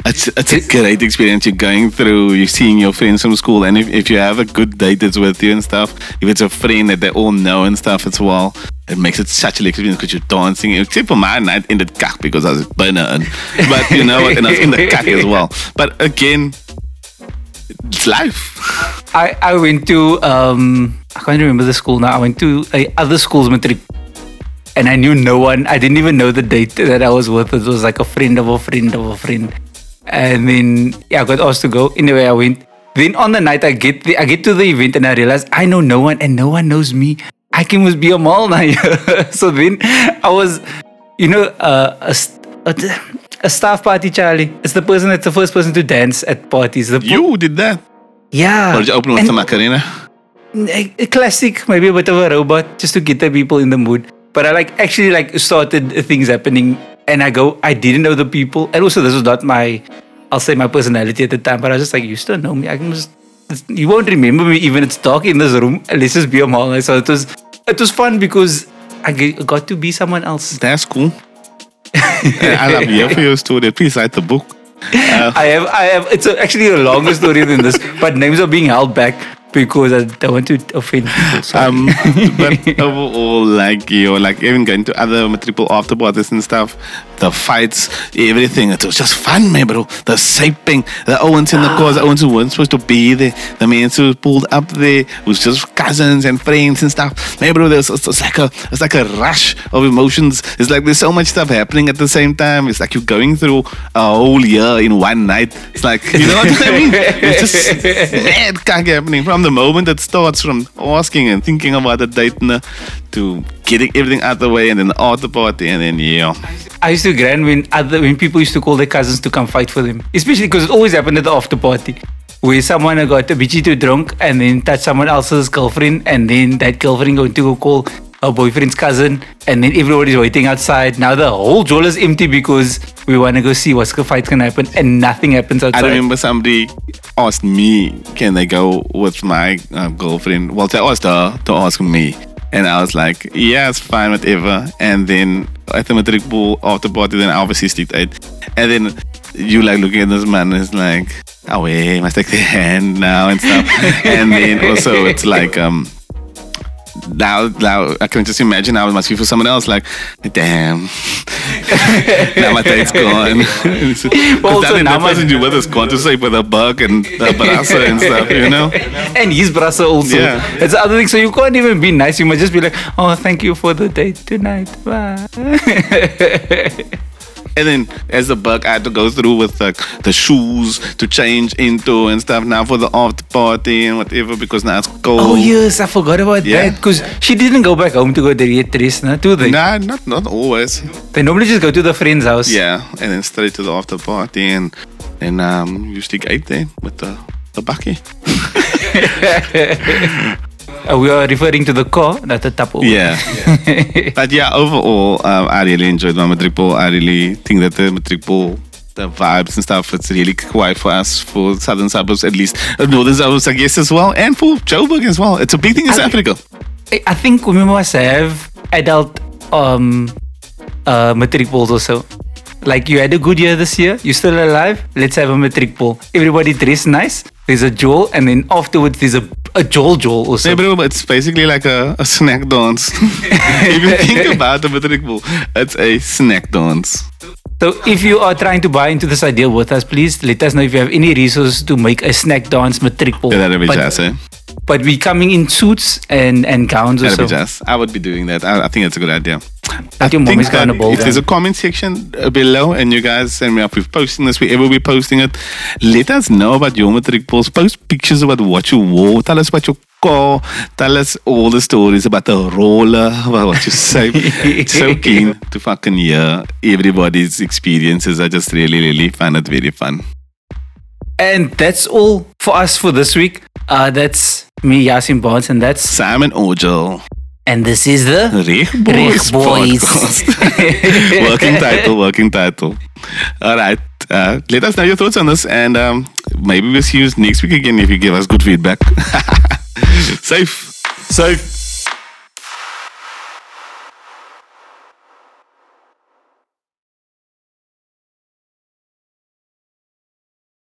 Speaker 1: It's, it's a great experience. You're going through, you're seeing your friends from school, and if, if you have a good date that's with you and stuff, if it's a friend that they all know and stuff as well, it makes it such an experience because you're dancing. Except for my night ended cack because I was burner, and but you know, and I was in the cack as well. But again, it's life.
Speaker 2: I, I went to um I can't remember the school now. I went to other schools matric, and I knew no one. I didn't even know the date that I was with. It was like a friend of a friend of a friend, and then yeah, I got asked to go. Anyway, I went. Then on the night I get the, I get to the event and I realize I know no one and no one knows me. I can must be a mall now. <laughs> so then I was, you know, uh, a, a, a staff party, Charlie. It's the person that's the first person to dance at parties. The
Speaker 1: You did that.
Speaker 2: yeah.
Speaker 1: Or did you open with
Speaker 2: And-
Speaker 1: the Macarena?
Speaker 2: a, a classic, maybe a bit of a robot, just to get the people in the mood. But I like actually like started things happening, and I go, I didn't know the people, and also this was not my, I'll say my personality at the time. But I was just like, you still know me. I can just, you won't remember me even. It's dark in this room. and <laughs> Let's just be a mall. So it was, it was fun because I got to be someone else.
Speaker 1: That's cool. <laughs> I love you for your story. Please write the book.
Speaker 2: I have, I have. It's a, actually a longer story than this, <laughs> but names are being held back because I don't want to offend people. So.
Speaker 1: Um, <laughs> but overall, like you, like even going to other triple after parties and stuff, the fights, everything, it was just fun, man, bro. The saping, the Owens in the cars, the Owens who weren't supposed to be there, the man who pulled up there, was just cousins and friends and stuff. Man, bro, there's it's, it's like a it's like a rush of emotions. It's like there's so much stuff happening at the same time. It's like you're going through a whole year in one night. It's like you know what I mean? It's just <laughs> mad kak happening from the moment it starts from asking and thinking about the date to getting everything out of the way and then the after party and then yeah.
Speaker 2: I used to grind when other when people used to call their cousins to come fight for them, especially because it always happened at the after party, where someone got a bitchy too drunk and then touched someone else's girlfriend, and then that girlfriend going to go call her boyfriend's cousin, and then everybody's waiting outside. Now the whole jail is empty because we want to go see what's the fight gonna happen, and nothing happens outside.
Speaker 1: I remember somebody asked me, can they go with my uh, girlfriend? Well, they asked her to ask me. And I was like, yeah, it's fine, whatever. And then at the matric ball after party, then I obviously sleep eight. And then you like looking at this man it's like, oh, hey, must take the hand now and stuff. <laughs> and then also it's like, um, now, now I can just imagine how it must be for someone else. Like, damn, <laughs> now my date's <laughs> gone.
Speaker 2: Also, <laughs>
Speaker 1: that,
Speaker 2: now
Speaker 1: that person you with to sleep with a bug and a brasa and stuff, you know?
Speaker 2: and his brother also.
Speaker 1: Yeah.
Speaker 2: It's the other thing. So you can't even be nice. You must just be like, oh, thank you for the date tonight. Bye.
Speaker 1: And then as a buck, I had to go through with like the shoes to change into and stuff now for the after party and whatever because now it's cold.
Speaker 2: Oh yes, I forgot about
Speaker 1: Yeah.
Speaker 2: that because she didn't go back home to go to get dressed, no? Do they?
Speaker 1: Nah, not not always.
Speaker 2: They normally just go to the friend's house.
Speaker 1: Yeah, and then straight to the after party and then um usually ate there with the the bakkie. <laughs> <laughs>
Speaker 2: Uh, we are referring to the car, not the tapo.
Speaker 1: Yeah. <laughs> but yeah, overall, um, I really enjoyed my matric ball. I really think that the matric ball, the vibes and stuff, it's really quiet for us, for southern suburbs at least, uh, northern suburbs, I guess, as well, and for Joburg as well. It's a big thing in South Africa.
Speaker 2: I I think we must have adult um uh matric balls also. Like you had a good year this year, you're still alive. Let's have a matric ball. Everybody dress nice. There's a jewel, and then afterwards there's a a jewel jewel also.
Speaker 1: Yeah, bro, it's basically like a, a snack dance. <laughs> if you think <laughs> about the matric ball, it's a snack dance.
Speaker 2: So if you are trying to buy into this idea with us, please let us know if you have any resources to make a snack dance matric ball.
Speaker 1: Yeah, that'd be
Speaker 2: but,
Speaker 1: jazz, eh?
Speaker 2: But we're coming in suits and and gowns also.
Speaker 1: be jazz. I would be doing that. I, I think it's a good idea.
Speaker 2: Like your
Speaker 1: think
Speaker 2: mommy's got
Speaker 1: that
Speaker 2: a ball
Speaker 1: if there's a comment section uh, below and you guys send me up with posting this, wherever we're posting it, let us know about your matric balls. Post pictures about what you wore. Tell us about your car. Tell us all the stories about the roller, about what you say. <laughs> so keen to fucking hear everybody's experiences. I just really, really find it very fun.
Speaker 2: And that's all for us for this week. Uh, that's me, Yaaseen Barnes, and that's
Speaker 1: Simon Orgill.
Speaker 2: and this is the
Speaker 1: Reg Boys,
Speaker 2: Reg Boys.
Speaker 1: podcast. <laughs> working title, working title. All right. Uh, let us know your thoughts on this, and um, maybe we'll see you next week again if you give us good feedback. <laughs> Safe.
Speaker 2: Safe.